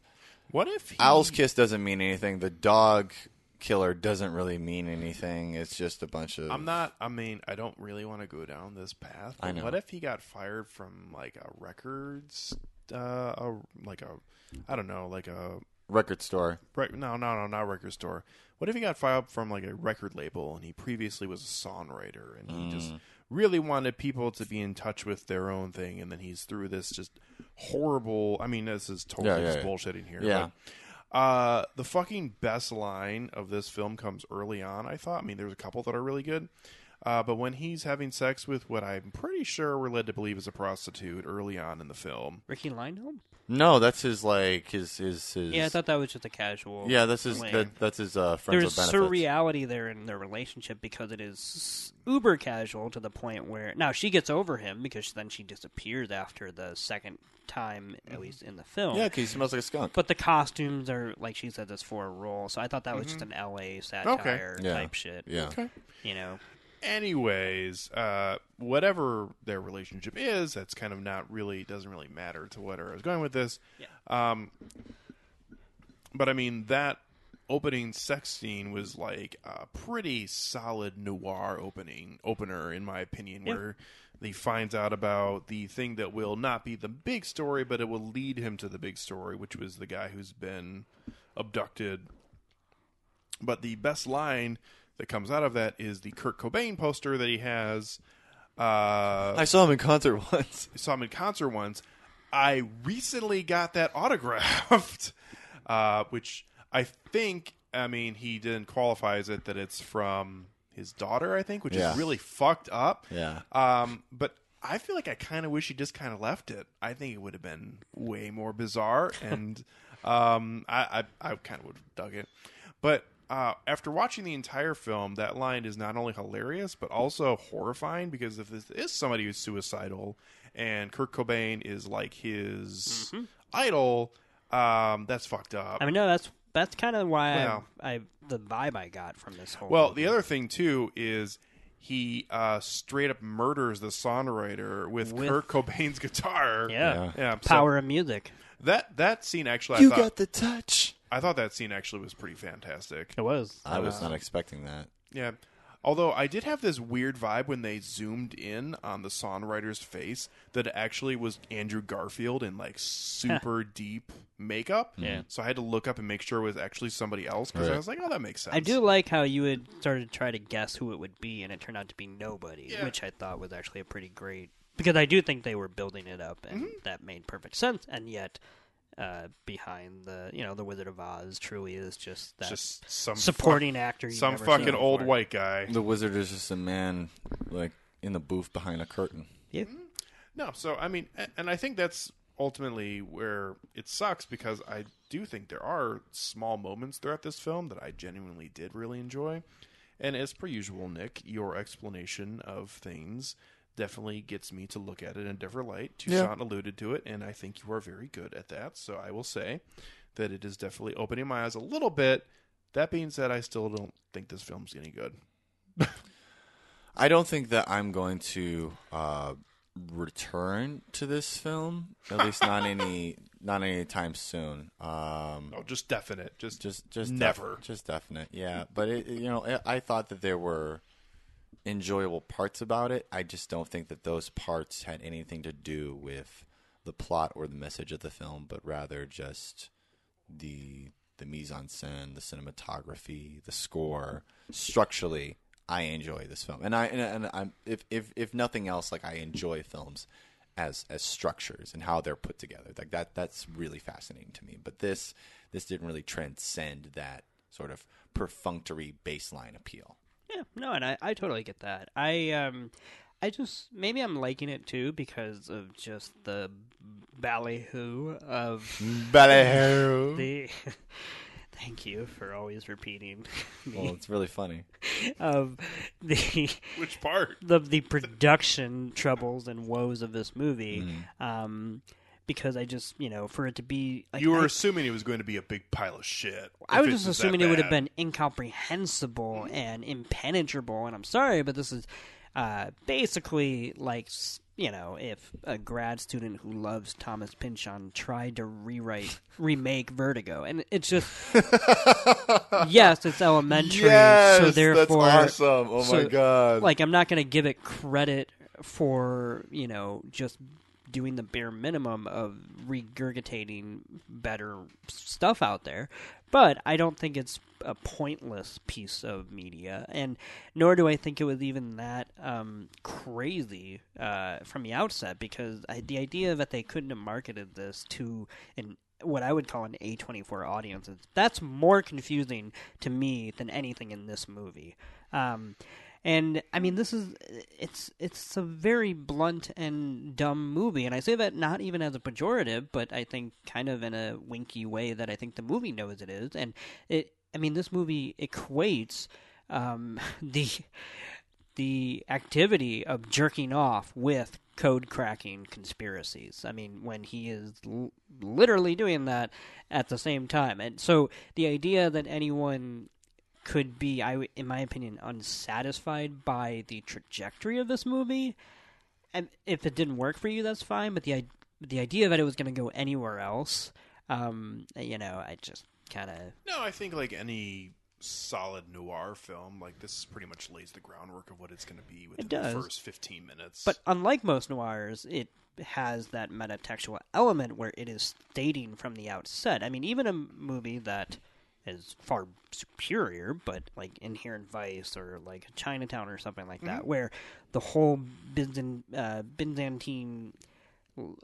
S1: What if he,
S2: Owl's kiss doesn't mean anything. The dog killer doesn't really mean anything. It's just a bunch of.
S1: I'm not. I mean, I don't really want to go down this path.
S2: I
S1: but
S2: know.
S1: What if he got fired from like a records, uh, a, like a, I don't know, like a
S2: record store.
S1: Right, no, no, no, not record store. What if he got fired from like a record label and he previously was a songwriter and he just really wanted people to be in touch with their own thing and then he's through this just horrible. I mean, this is totally
S2: Yeah, yeah,
S1: just bullshitting here.
S2: Yeah.
S1: But, uh, the fucking best line of this film comes early on. I thought. I mean, there's a couple that are really good. Uh, but when he's having sex with what I'm pretty sure we're led to believe is a prostitute early on in the film,
S3: Riki Lindhome.
S2: No, that's his like his his his.
S3: Yeah, I thought that was just a casual.
S2: Yeah, that's his.
S3: fling.
S2: That, that's his uh, friends
S3: There's
S2: with benefits.
S3: surreality there in their relationship because it is uber casual to the point where now she gets over him because then she disappears after the second time, at least in the film.
S2: Yeah, 'cause he smells like a skunk.
S3: But the costumes are like she said, it's for a role. So I thought that was just an L.A. satire
S2: Yeah.
S3: type shit.
S2: Yeah.
S1: okay.
S3: You know,
S1: anyways, uh, whatever their relationship is, that's kind of not really doesn't really matter to what I was going with this. Um, but I mean that opening sex scene was like a pretty solid noir opening opener in my opinion,
S3: Yeah.
S1: where he finds out about the thing that will not be the big story, but it will lead him to the big story, which was the guy who's been abducted but the best line that comes out of that is the Kurt Cobain poster that he has. Uh,
S2: I saw him in concert once.
S1: I saw him in concert once. I recently got that autographed, uh, which I think, I mean, he then qualifies it that it's from his daughter, I think, which
S2: Yeah.
S1: is really fucked up.
S2: Yeah.
S1: Um, but I feel like I kind of wish he just kind of left it. I think it would have been way more bizarre, and um, I, I, I kind of would have dug it. But uh, after watching the entire film, that line is not only hilarious but also horrifying because if this is somebody who's suicidal and Kurt Cobain is like his idol, um, that's fucked up.
S3: I mean, no, that's that's kind of why
S1: Well.
S3: I, I the vibe I got from this whole.
S1: Well,
S3: movie.
S1: the other thing too is he uh, straight up murders the songwriter with,
S3: With-
S1: Kurt Cobain's guitar.
S3: yeah,
S1: yeah. so
S3: power of music.
S1: that that scene actually, I
S2: You
S1: thought,
S2: got the touch.
S1: I thought that scene actually was pretty fantastic.
S3: It was.
S2: I was not expecting that.
S1: Yeah. Although I did have this weird vibe when they zoomed in on the songwriter's face that it actually was Andrew Garfield in like super deep makeup.
S3: Yeah.
S1: So I had to look up and make sure it was actually somebody else because I
S2: Right.
S1: was like, oh, that makes sense.
S3: I do like how you had started to try to guess who it would be, and it turned out to be nobody,
S1: Yeah.
S3: which I thought was actually a pretty great. Because I do think they were building it up, and
S1: Mm-hmm.
S3: that made perfect sense. And yet, uh, behind the you know the Wizard of Oz truly is just that
S1: Just some
S3: supporting actor. you've
S1: some
S3: never
S1: fucking
S3: seen
S1: old white guy.
S2: The wizard is just a man, like in the booth behind a curtain.
S3: Yeah.
S1: No, so I mean, and I think that's ultimately where it sucks because I do think there are small moments throughout this film that I genuinely did really enjoy. And as per usual, Nick, your explanation of things definitely gets me to look at it in a different light. Toussaint alluded to it, and I think you are very good at that. So I will say that it is definitely opening my eyes a little bit. That being said, I still don't think this film's any good.
S2: I don't think that I'm going to uh, return to this film. At least not any, not anytime soon. Um,
S1: Oh, just definite. Just,
S2: just, just
S1: never.
S2: def- just definite. Yeah, but it, you know, I thought that there were enjoyable parts about it. I just don't think that those parts had anything to do with the plot or the message of the film, but rather just the the mise en scène, the cinematography, the score. Structurally, I enjoy this film, and I and, and I'm if if if nothing else, like I enjoy films as as structures and how they're put together. Like that that's really fascinating to me. But this this didn't really transcend that sort of perfunctory baseline appeal.
S3: Yeah, no, and I, I totally get that. I um, I just maybe I'm liking it too because of just the ballyhoo of
S2: Ballyhoo.
S3: the. Thank you for always repeating
S2: Well, it's really funny.
S3: of the
S1: which part?
S3: the the production troubles and woes of this movie.
S2: Mm-hmm.
S3: Um, because I just you know for it to be like
S1: You were
S3: I,
S1: assuming it was going to be a big pile of shit.
S3: I was just assuming it would have been incomprehensible and impenetrable, and I'm sorry, but this is uh, basically like you know if a grad student who loves Thomas Pynchon tried to rewrite remake Vertigo, and it's just yes, it's elementary, so therefore
S2: awesome. Oh
S3: so,
S2: my god!
S3: like I'm not going to give it credit for you know just doing the bare minimum of regurgitating better stuff out there, but I don't think it's a pointless piece of media, and nor do I think it was even that um, crazy uh, from the outset because I, the idea that they couldn't have marketed this to an what I would call an A24 audience. That's more confusing to me than anything in this movie. Um, and I mean, this is it's it's a very blunt and dumb movie, and I say that not even as a pejorative, but I think kind of in a winky way that I think the movie knows it is. And it, I mean, this movie equates um, the the activity of jerking off with code cracking conspiracies. I mean, when he is l- literally doing that at the same time. And so the idea that anyone could be, I, in my opinion, unsatisfied by the trajectory of this movie, and if it didn't work for you, that's fine. But the the idea that it was going to go anywhere else, um, you know, I just kind of
S1: No, I think like any solid noir film, like this pretty much lays the groundwork of what it's going to be within the first fifteen minutes.
S3: But unlike most noirs, it has that metatextual element where it is stating from the outset. I mean, even a movie that is far superior, but like Inherent Vice or like Chinatown or something like that, where the whole Byzan- uh, Byzantine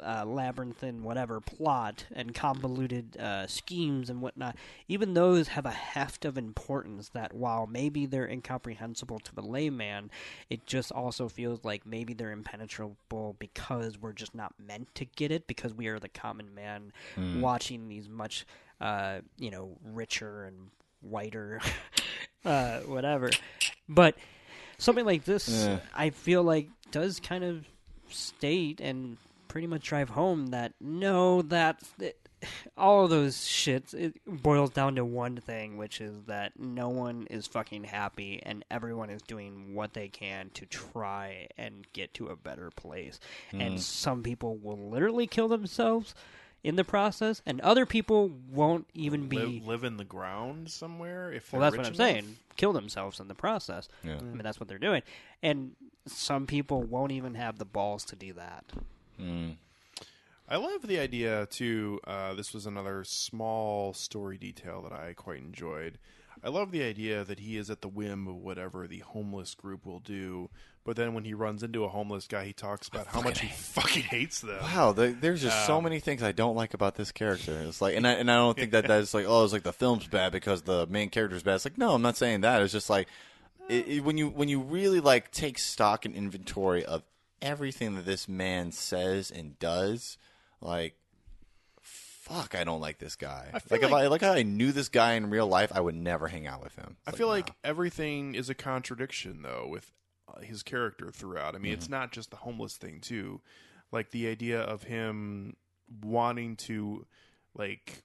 S3: uh, labyrinthine whatever plot and convoluted uh, schemes and whatnot, even those have a heft of importance that while maybe they're incomprehensible to the layman, it just also feels like maybe they're impenetrable because we're just not meant to get it because we are the common man watching these much, uh, you know, richer and whiter, uh, whatever. But something like this,
S2: Yeah.
S3: I feel like does kind of state and pretty much drive home that no, that that all of those shits it boils down to one thing, which is that no one is fucking happy and everyone is doing what they can to try and get to a better place. And some people will literally kill themselves. In the process, and other people won't even be.
S1: live, live in the ground somewhere. If
S3: well,
S1: they're
S3: that's what I'm
S1: rich
S3: saying. Kill themselves in the process.
S2: Yeah.
S3: I mean, that's what they're doing, and some people won't even have the balls to do that.
S2: Mm.
S1: I love the idea too. Uh, this was another small story detail that I quite enjoyed. I love the idea that he is at the whim of whatever the homeless group will do. But then when he runs into a homeless guy, he talks about how much he fucking hates them.
S2: Wow, there, there's just so
S1: Um,
S2: many things I don't like about this character. It's like, and I and I don't think that that's like, oh, it's like the film's bad because the main character's bad. It's like, no, I'm not saying that. It's just like, it, it- when you when you really like take stock and inventory of everything that this man says and does, like, fuck, I don't like this guy.
S1: I feel
S2: like, if I like I knew this guy in real life, I would never hang out with him.
S1: I
S2: It's
S1: feel
S2: nah.
S1: like everything is a contradiction though with uh, his character throughout. I mean, it's not just the homeless thing too. Like the idea of him wanting to like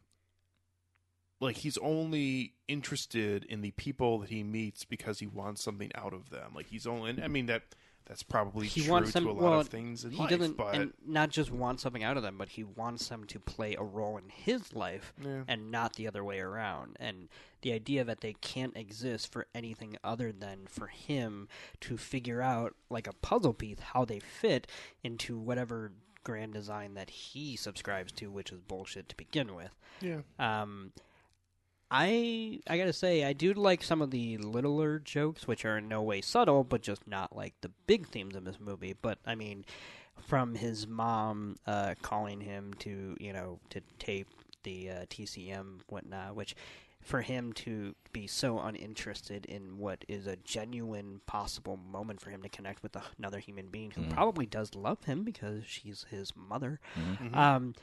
S1: like he's only interested in the people that he meets because he wants something out of them. Like he's only and I mean that that's probably
S3: He
S1: true
S3: wants
S1: to
S3: them.
S1: a lot
S3: well,
S1: of things in
S3: he
S1: life,
S3: doesn't,
S1: but
S3: and not just want something out of them, but he wants them to play a role in his life,
S1: Yeah.
S3: and not the other way around. And the idea that they can't exist for anything other than for him to figure out, like a puzzle piece, how they fit into whatever grand design that he subscribes to, which is bullshit to begin with.
S1: yeah.
S3: Um, I I gotta say I do like some of the littler jokes, which are in no way subtle, but just not like the big themes of this movie. But I mean, from his mom uh, calling him to you know to tape the uh, TCM whatnot, which for him to be so uninterested in what is a genuine possible moment for him to connect with another human being who probably does love him because she's his mother um,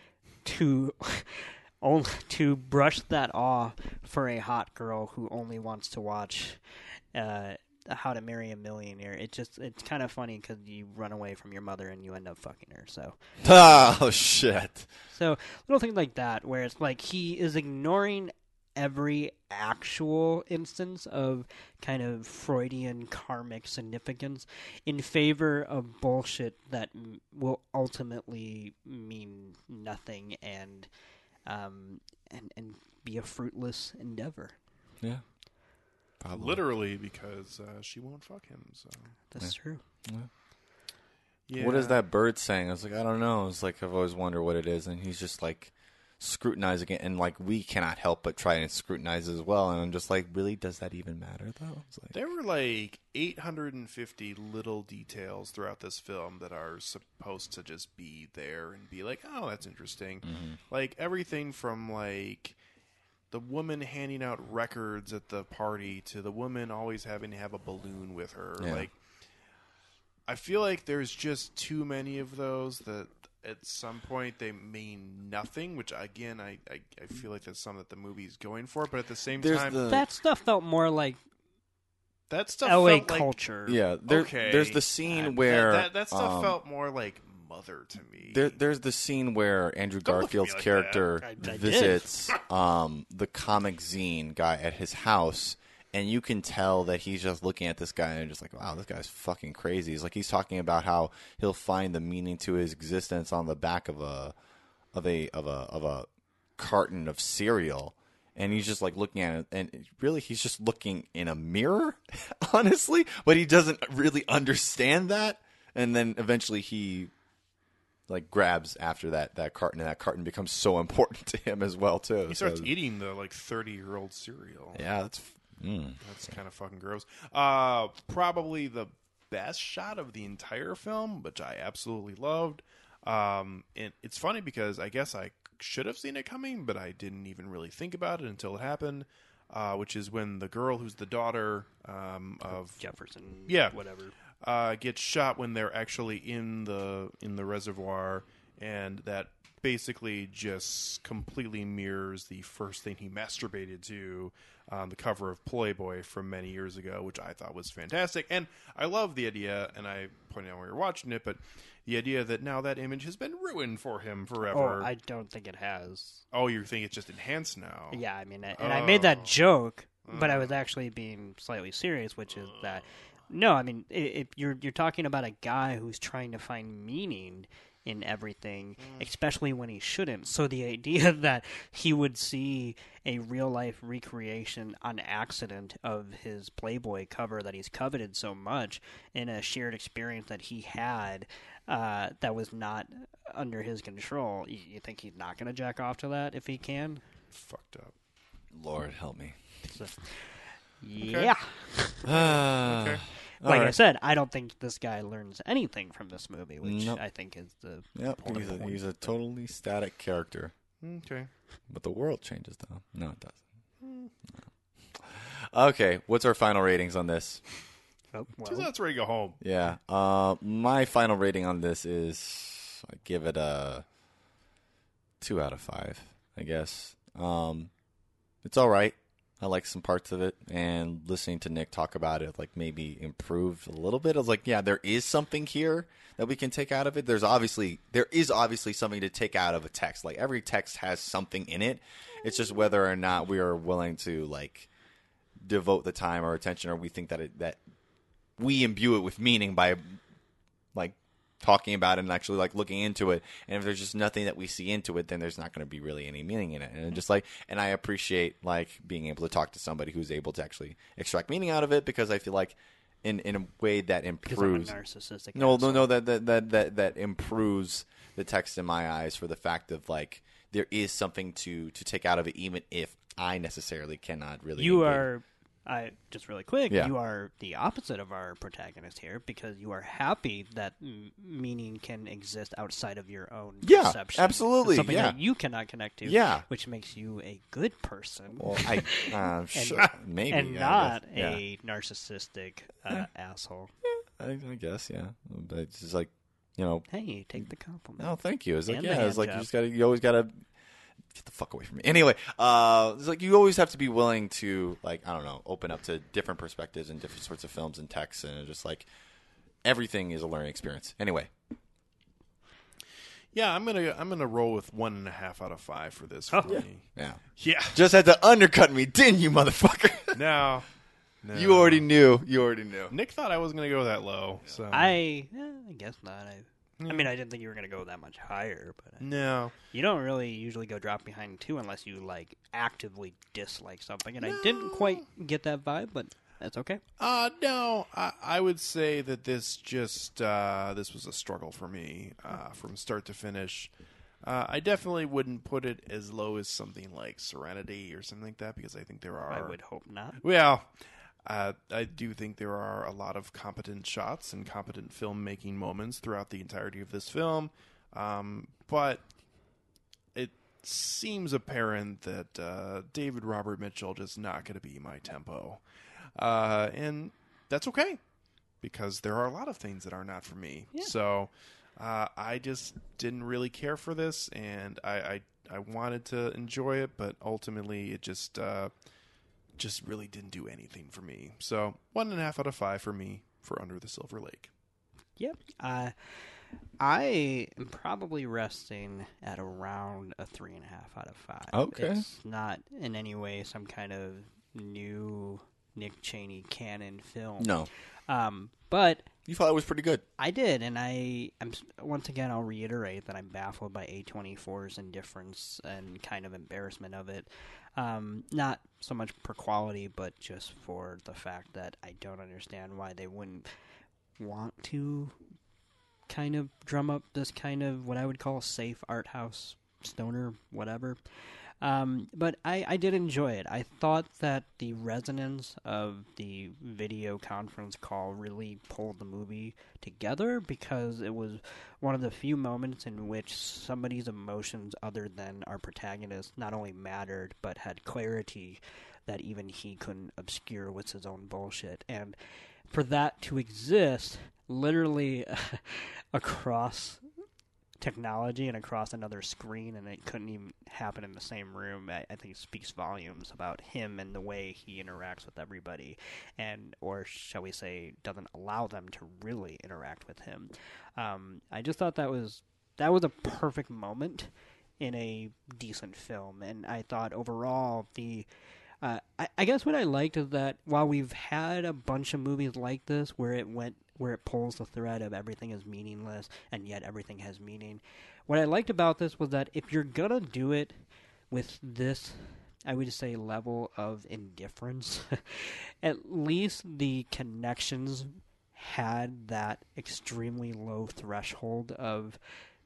S3: to only to brush that off for a hot girl who only wants to watch uh, How to Marry a Millionaire. It just it's kind of funny because you run away from your mother and you end up fucking her. So
S2: oh shit.
S3: so little things like that where it's like he is ignoring every actual instance of kind of Freudian karmic significance in favor of bullshit that m- will ultimately mean nothing and um and and be a fruitless endeavor.
S2: Yeah. Probably.
S1: Literally because uh, she won't fuck him. So
S3: That's true.
S1: yeah.
S2: What is that bird saying? I was like, I don't know. It's like I've always wondered what it is, and he's just like scrutinizing it, and like we cannot help but try and scrutinize as well. And I'm just like, really, does that even matter though? Like,
S1: There were like 850 little details throughout this film that are supposed to just be there and be like, oh, that's interesting. Mm-hmm. Like everything from like the woman handing out records at the party to the woman always having to have a balloon with her.
S2: Yeah.
S1: Like, I feel like there's just too many of those that at some point they mean nothing. Which again, I I, I feel like that's something that the movie's going for. But at the same
S2: there's
S1: time,
S2: the
S3: That stuff felt more like
S1: that stuff
S3: LA
S1: felt like
S3: culture.
S2: yeah. There,
S1: okay.
S2: There's the scene
S1: That-
S2: where
S1: that, that stuff
S2: um,
S1: felt more like mother to me.
S2: There, there's the scene where Andrew
S1: Don't look at me
S2: Garfield's
S1: like
S2: character.
S3: I- I
S2: visits um, the comic zine guy at his house, and you can tell that he's just looking at this guy and just like, wow, this guy's fucking crazy. He's like he's talking about how he'll find the meaning to his existence on the back of a of a of a of a carton of cereal. And he's just like looking at it, and really, he's just looking in a mirror, honestly. But he doesn't really understand that. And then eventually, he like grabs after that that carton, and that carton becomes so important to him as well too.
S1: he starts
S2: So-
S1: eating the like thirty year old cereal.
S2: Yeah, that's mm.
S1: That's kind of fucking gross. Uh, probably the best shot of the entire film, which I absolutely loved. Um, and it's funny because I guess I should have seen it coming, but I didn't even really think about it until it happened. Uh, which is when the girl who's the daughter um, of
S3: Jefferson.
S1: Yeah.
S3: Whatever.
S1: uh, gets shot when they're actually in the in the reservoir, and that basically just completely mirrors the first thing he masturbated to on the cover of Playboy from many years ago, which I thought was fantastic. And I love the idea, and I pointed out when we were watching it, but the idea that now that image has been ruined for him forever. Oh.
S3: I don't think it has.
S1: oh, you think it's just enhanced now?
S3: Yeah, I mean, and I made that
S1: Oh.
S3: joke, but I mm. was actually being slightly serious, which is that no, I mean, if you're you're talking about a guy who's trying to find meaning in everything, especially when he shouldn't. So the idea that he would see a real life recreation on accident of his Playboy cover that he's coveted so much in a shared experience that he had uh, that was not under his control, you, you think he's not going to jack off to that if he can?
S1: Fucked up.
S2: Lord help me.
S3: So, yeah.
S2: okay.
S3: Like I said, I don't think this guy learns anything from this movie, which
S2: Nope.
S3: I think is the
S2: Yep,
S3: point
S2: he's a,
S3: point.
S2: he's a totally static character.
S1: Okay.
S2: But the world changes, though. No, it doesn't. No. Okay, what's our final ratings on this?
S3: Oh,
S1: So
S3: well,
S1: that's ready to go home.
S2: Yeah, uh, my final rating on this is I give it a two out of five. I guess um, it's all right. I like some parts of it, and listening to Nick talk about it, like maybe improved a little bit. I was like, yeah, there is something here that we can take out of it. There's obviously there is obviously something to take out of a text. Like every text has something in it. It's just whether or not we are willing to like devote the time or attention, or we think that it that we imbue it with meaning by like talking about it and actually like looking into it. And if there's just nothing that we see into it, then there's not going to be really any meaning in it. And just like, and I appreciate like being able to talk to somebody who's able to actually extract meaning out of it because I feel like in in a way that
S3: because I'm a
S2: improves.
S3: narcissistic.
S2: No, no, no. That, that that that that improves the text in my eyes for the fact of like there is something to to take out of it, even if I necessarily cannot really.
S3: You are, I just really quick.
S2: Yeah.
S3: You are the opposite of our protagonist here because you are happy that m- meaning can exist outside of your own
S2: Yeah,
S3: perception.
S2: absolutely,
S3: Something
S2: yeah.
S3: that you cannot connect to.
S2: Yeah.
S3: which makes you a good person.
S2: Well, I uh, sure, maybe
S3: and
S2: I
S3: not.
S2: Yeah.
S3: a narcissistic uh, asshole.
S2: I, I guess, yeah. But it's just like, you know,
S3: Hey, take the compliment.
S2: Oh, thank you. It's like,
S3: And
S2: yeah, it's like you just gotta, you always gotta get the fuck away from me. Anyway, uh, it's like you always have to be willing to, like, I don't know, open up to different perspectives and different sorts of films and texts, and just like everything is a learning experience. Anyway,
S1: Yeah, I'm gonna I'm gonna roll with one and a half out of five for this. For
S3: Oh.
S1: me.
S2: yeah,
S1: Yeah.
S2: just had to undercut me, didn't you, motherfucker?
S1: No. no.
S2: you already knew. You already knew.
S1: Nick thought I wasn't gonna go that low. So
S3: I, eh, I guess not. I, I mean, I didn't think you were going to go that much higher, but I,
S1: no.
S3: you don't really usually go drop behind two unless you like actively dislike something. And I didn't quite get that vibe, but that's okay.
S1: Uh no. I, I would say that this just uh, this was a struggle for me uh, from start to finish. Uh, I definitely wouldn't put it as low as something like Serenity or something like that because I think there are
S3: I would hope not.
S1: Well, uh, I do think there are a lot of competent shots and competent filmmaking moments throughout the entirety of this film, um, but it seems apparent that uh, David Robert Mitchell just not going to be my tempo, uh, and that's okay because there are a lot of things that are not for me. So uh, I just didn't really care for this, and I, I I wanted to enjoy it, but ultimately it just. Just really didn't do anything for me. So one and a half out of five for me for Under the Silver Lake.
S3: Yep. Uh, I am probably resting at around a three and a half out of five.
S2: Okay.
S3: It's not in any way some kind of new Nick Cheney canon film.
S2: No,
S3: Um, but
S2: you thought it was pretty good.
S3: I did, and I, I'm once again, I'll reiterate that I'm baffled by A24's indifference and kind of embarrassment of it. Um, not so much for quality, but just for the fact that I don't understand why they wouldn't want to kind of drum up this kind of what I would call safe art house stoner, whatever. Um, but I, I did enjoy it. I thought that the resonance of the video conference call really pulled the movie together because it was one of the few moments in which somebody's emotions, other than our protagonist, not only mattered but had clarity that even he couldn't obscure with his own bullshit. And for that to exist, literally across technology and across another screen, and it couldn't even happen in the same room. I, I think speaks volumes about him and the way he interacts with everybody, and or shall we say, doesn't allow them to really interact with him. Um, I just thought that was that was a perfect moment in a decent film, and I thought overall the. Uh, I, I guess what I liked is that while we've had a bunch of movies like this where it went where it pulls the thread of everything is meaningless and yet everything has meaning. What I liked about this was that if you're gonna do it with this I would say level of indifference. At least the connections had that extremely low threshold of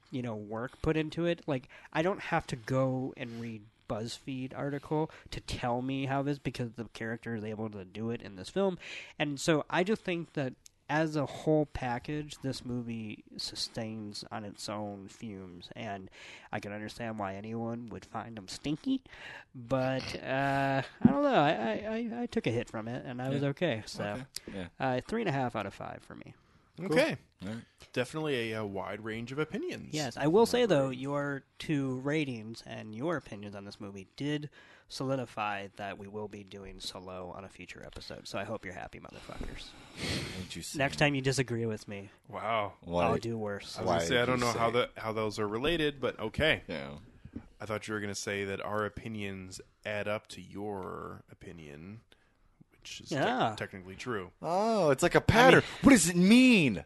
S3: you know work put into it. Like I don't have to go and read BuzzFeed article to tell me how this because the character is able to do it in this film. And so I just think that as a whole package, this movie sustains on its own fumes, and I can understand why anyone would find them stinky. But uh, I don't know. I, I, I took a hit from it, and I was okay. So
S2: Okay. Yeah.
S3: uh, three and a half out of five for me.
S1: Okay.
S2: All right.
S1: Definitely a, uh wide range of opinions.
S3: Yes, I will say though, your two ratings and your opinions on this movie did solidify that we will be doing solo on a future episode. So I hope you're happy, motherfuckers.
S2: Ain't
S3: Next time you disagree with me,
S1: Wow.
S2: Why?
S3: I'll do worse.
S1: I was
S2: Why
S1: gonna say I
S2: did
S1: don't
S2: you
S1: know how
S2: say-
S1: the how those are related, but okay.
S2: Yeah.
S1: I thought you were gonna say that our opinions add up to your opinion, which is te-
S3: Yeah.
S1: technically true.
S2: Oh, it's like a pattern. what does it mean?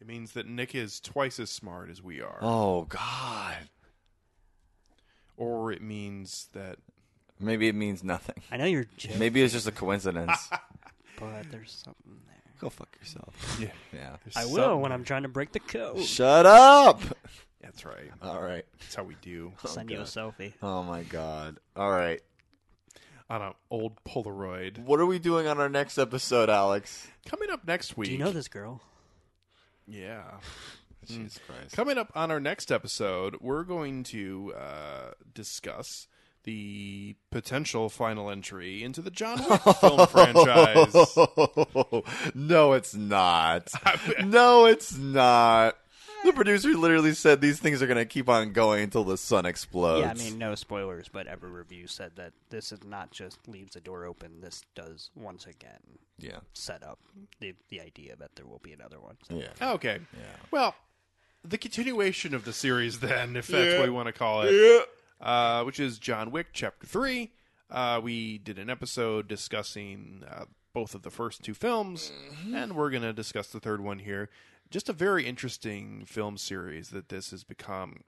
S1: It means that Nick is twice as smart as we are,
S2: Oh God.
S1: or it means that
S2: Maybe it means nothing.
S3: I know you're joking,
S2: Maybe it's just a coincidence.
S3: but there's something there.
S2: Go fuck yourself.
S1: yeah,
S2: Yeah.
S3: I will when I'm trying to break the code.
S2: Shut up.
S1: That's right.
S2: All right.
S1: That's how we do I'll
S3: Send you a selfie.
S2: Oh my God. All right.
S1: on an old Polaroid.
S2: What are we doing on our next episode, Alex?
S1: Coming up next week.
S3: Do you know this girl?
S1: Yeah.
S2: Jesus Christ.
S1: Coming up on our next episode, we're going to uh, discuss the potential final entry into the John Wick film franchise.
S2: no, it's not. no, it's not. The producer literally said these things are going to keep on going until the sun explodes.
S3: Yeah, I mean, no spoilers, but every review said that this is not just leaves the door open. This does once again
S2: yeah,
S3: set up the the idea that there will be another one. So.
S2: yeah, oh,
S1: Okay.
S2: yeah.
S1: Well, the continuation of the series, then, if that's
S2: Yeah.
S1: what we want to call it, uh, which is John Wick Chapter 3. Uh, we did an episode discussing uh, both of the first two films, and we're going to discuss the third one here. Just a very interesting film series that this has become.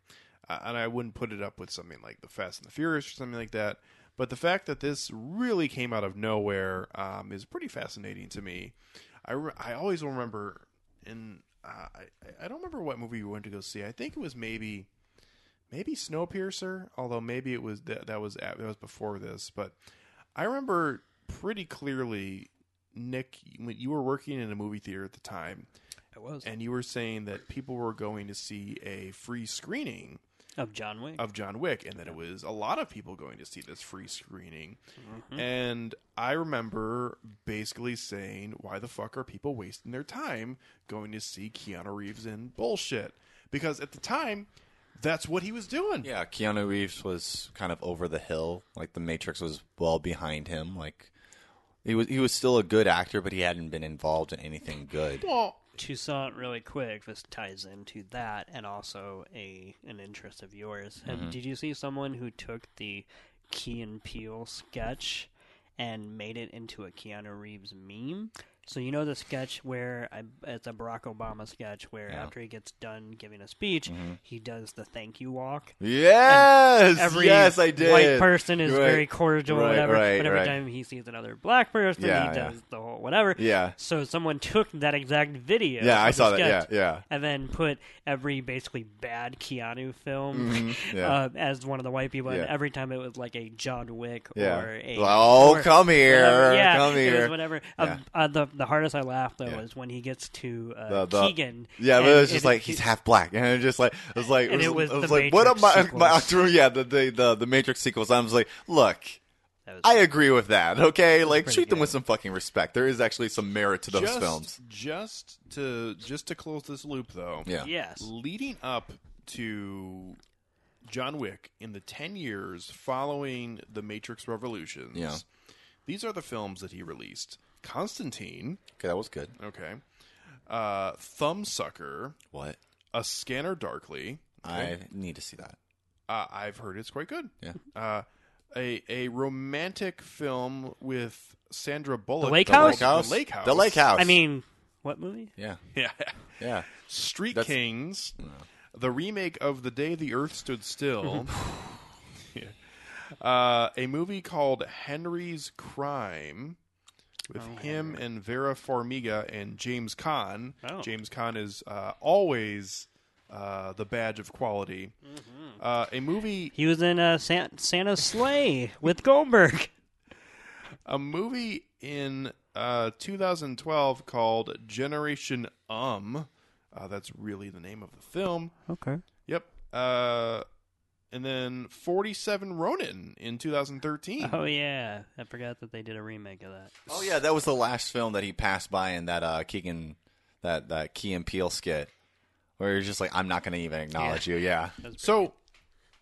S1: Uh, and I wouldn't put it up with something like The Fast and the Furious or something like that. But the fact that this really came out of nowhere um, is pretty fascinating to me. I, re- I always remember, and uh, I, I don't remember what movie we went to go see. I think it was maybe maybe Snowpiercer, although maybe it was that that was at, that was before this. But I remember pretty clearly, Nick, when you were working in a movie theater at the time,
S3: It was
S1: and you were saying that people were going to see a free screening
S3: of John Wick.
S1: of John Wick, and that it was a lot of people going to see this free screening. Mm-hmm. And I remember basically saying, "Why the fuck are people wasting their time going to see Keanu Reeves in bullshit?" Because at the time, that's what he was doing.
S2: Yeah, Keanu Reeves was kind of over the hill. Like the Matrix was well behind him. Like he was he was still a good actor, but he hadn't been involved in anything good.
S1: Well,
S3: Toussaint, really quick, this ties into that and also a an interest of yours. Have- mm-hmm. Did you see someone who took the Key and Peele sketch and made it into a Keanu Reeves meme? So you know the sketch where I, it's a Barack Obama sketch where
S2: Yeah.
S3: after he gets done giving a speech, he does the thank you walk.
S2: Yes,
S3: Every
S2: yes, I did.
S3: white person is
S2: Right.
S3: very cordial,
S2: Right,
S3: whatever.
S2: right,
S3: but every time he sees another black person,
S2: Yeah,
S3: he
S2: yeah.
S3: does the whole whatever.
S2: Yeah.
S3: So someone took that exact video.
S2: Yeah, I saw that. Yeah, yeah.
S3: And then put every basically bad Keanu film
S2: Mhm, yeah.
S3: uh, as one of the white people, and every time it was like a John Wick
S2: Yeah.
S3: or a
S2: oh,
S3: or
S2: come here.
S3: Yeah,
S2: come here.
S3: whatever.
S2: Yeah.
S3: Uh, uh, the the hardest I laughed though
S2: Yeah.
S3: was when he gets to uh,
S2: The- the-
S3: Keegan.
S2: Yeah, but it was just
S3: it-
S2: like he's half black, and it just like it was like
S3: And it was
S2: it was
S3: the
S2: like what am
S3: Matrix
S2: I? My,
S3: sequels.
S2: yeah, the, the the the Matrix sequels. I was like, look,
S3: was-
S2: I agree with that. Okay, like
S3: pretty
S2: treat them with some fucking respect. There is actually some merit to those
S1: just,
S2: films.
S1: Just to just to close this loop, though.
S2: Yeah,
S3: yes.
S1: leading up to John Wick in the 10 years following the Matrix Revolutions.
S2: Yeah.
S1: These are the films that he released. Constantine,
S2: Okay, that was good.
S1: okay. Uh Thumbsucker,
S2: What?
S1: A Scanner Darkly.
S2: I need to see that.
S1: Uh, I've heard it's quite good.
S2: Yeah.
S1: Uh a a romantic film with Sandra Bullock.
S3: The Lake
S1: called
S3: House?
S1: The Lake House.
S2: The Lake House.
S3: I mean, What movie?
S2: Yeah,
S1: Yeah.
S2: yeah.
S1: Street
S2: That's-
S1: Kings, the remake of The Day the Earth Stood Still. Yeah. uh, a movie called Henry's Crime with him and Vera Farmiga and James Caan.
S3: Oh.
S1: James Caan is uh, always uh, the badge of quality. Uh, a movie
S3: He was in uh, San- Santa's Slay with Goldberg.
S1: a movie in uh, 2012 called Generation Um. Uh, that's really the name of the film.
S3: Okay.
S1: Yep. And then 47 Ronin in 2013.
S3: Oh yeah, I forgot that they did a remake of that.
S2: Oh yeah, that was the last film that he passed by in that uh, Keegan, that that Key and Peele skit, where he's just like, I'm not going to even acknowledge you. Yeah,
S1: So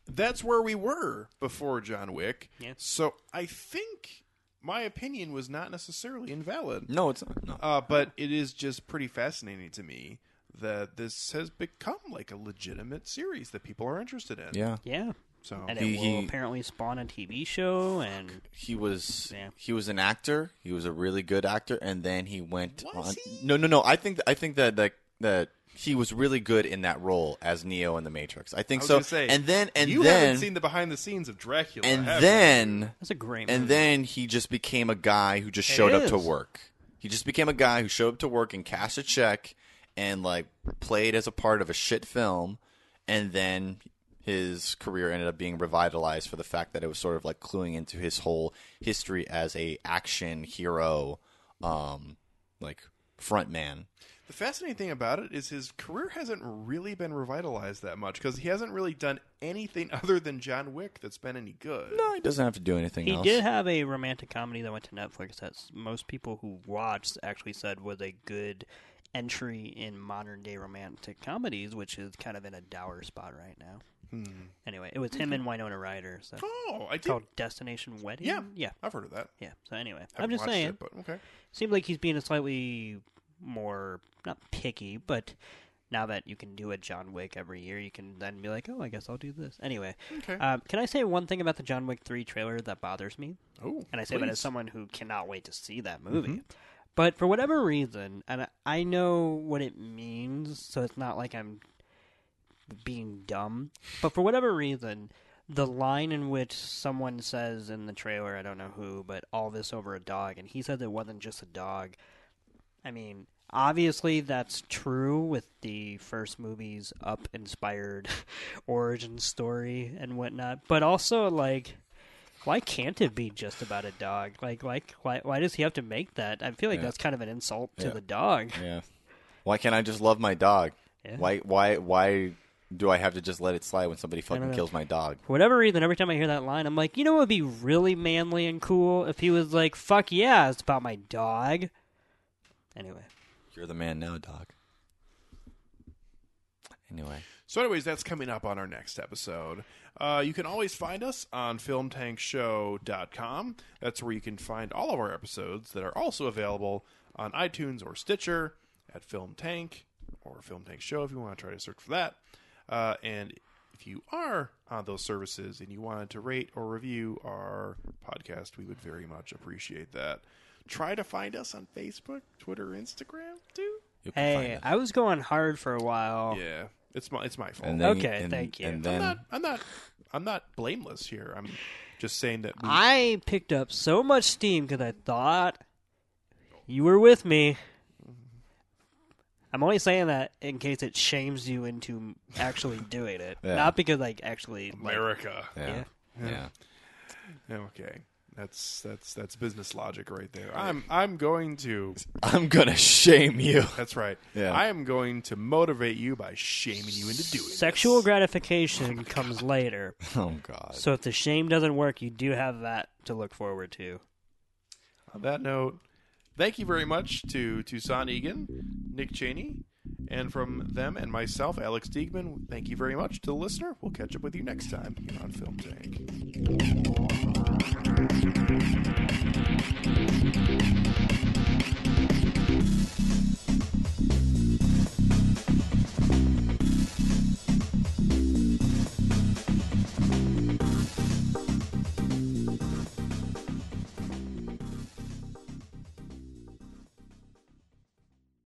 S1: that's where we were before John Wick.
S3: Yeah.
S1: So I think my opinion was not necessarily invalid.
S2: no, it's not. No.
S1: Uh, but it is just pretty fascinating to me that this has become like a legitimate series that people are interested in.
S2: Yeah,
S3: Yeah,
S1: So
S3: and
S2: He-
S3: it will
S2: he-
S3: apparently spawn a TV show. And
S2: he was
S3: Yeah.
S2: he was an actor. He was a really good actor, and then he went
S1: Was
S2: on.
S1: he?
S2: No, no, no. I think I think that that that he was really good in that role as Neo in the Matrix. I
S1: I
S2: think
S1: was
S2: so.
S1: gonna say,
S2: and then and
S1: you
S2: then
S1: haven't seen the behind the scenes of Dracula,
S2: and
S1: have you?
S2: then
S3: that's a great.
S2: and then he just became a guy who just
S3: It
S2: showed up to work. He just became a guy who showed up to work and cashed a check and like played as a part of a shit film, and then his career ended up being revitalized for the fact that it was sort of like cluing into his whole history as a action hero, um, like front man.
S1: The fascinating thing about it is his career hasn't really been revitalized that much because he hasn't really done anything other than John Wick that's been any good.
S2: No, he doesn't have to do anything
S3: he
S2: else.
S3: did have a romantic comedy that went to Netflix that most people who watched actually said was a good entry in modern day romantic comedies, which is kind of in a dour spot right now. Anyway, it was him and Winona Ryder. So
S1: Oh, I did.
S3: called Destination Wedding.
S1: Yeah.
S3: yeah,
S1: I've heard of that.
S3: yeah. So anyway,
S1: Haven't
S3: I'm just saying.
S1: it, but okay.
S3: Seems like he's being a slightly more not picky, but now that you can do a John Wick every year, you can then be like, oh, I guess I'll do this. Anyway,
S1: Okay.
S3: um, can I say one thing about the John Wick three trailer that bothers me?
S1: oh,
S3: And I say that as someone who cannot wait to see that movie. But for whatever reason, and I- know what it means, so it's not like I'm being dumb. But for whatever reason, the line in which someone says in the trailer, I don't know who, but all this over a dog, and he said it wasn't just a dog. I mean, obviously that's true with the first movie's up inspired origin story and whatnot, but also like why can't it be just about a dog? Like like why why does he have to make that? I feel like
S2: Yeah.
S3: that's kind of an insult to
S2: Yeah.
S3: the dog.
S2: Yeah. Why can't I just love my dog?
S3: Yeah.
S2: Why why why do I have to just let it slide when somebody fucking
S3: know.
S2: kills my dog?
S3: For whatever reason, every time I hear that line, I'm like, you know what would be really manly and cool if he was like, fuck yeah, it's about my dog. Anyway.
S2: You're the man now, dog. Anyway,
S1: So, anyways, that's coming up on our next episode. Uh, you can always find us on filmtankshow.com. That's where you can find all of our episodes that are also available on iTunes or Stitcher at Film Tank or Film Tank Show if you want to try to search for that. Uh, and if you are on those services and you wanted to rate or review our podcast, we would very much appreciate that. Try to find us on Facebook, Twitter, Instagram too.
S2: you can find
S3: Hey,
S2: us.
S3: I was going hard for a while.
S1: Yeah, it's my it's my fault.
S2: And then,
S3: Okay,
S2: and-
S3: thank you.
S2: And
S1: I'm
S2: then
S1: not. I'm not. I'm not blameless here. I'm just saying that. We,
S3: I picked up so much steam because I thought you were with me. I'm only saying that in case it shames you into actually doing it,
S2: Yeah.
S3: not because like actually like,
S1: America.
S2: yeah,
S3: Yeah.
S2: yeah.
S1: Okay, that's that's that's business logic right there. I'm I'm going to.
S2: I'm gonna shame you.
S1: That's right.
S2: Yeah.
S1: I am going to motivate you by shaming you into doing it.
S3: sexual
S1: this.
S3: gratification oh comes later.
S2: Oh God.
S3: So if the shame doesn't work, you do have that to look forward to.
S1: On that note, thank you very much to Toussaint Egan, Nick Cheney, and from them and myself, Alex Diegman. Thank you very much to the listener. We'll catch up with you next time here on Film Tank.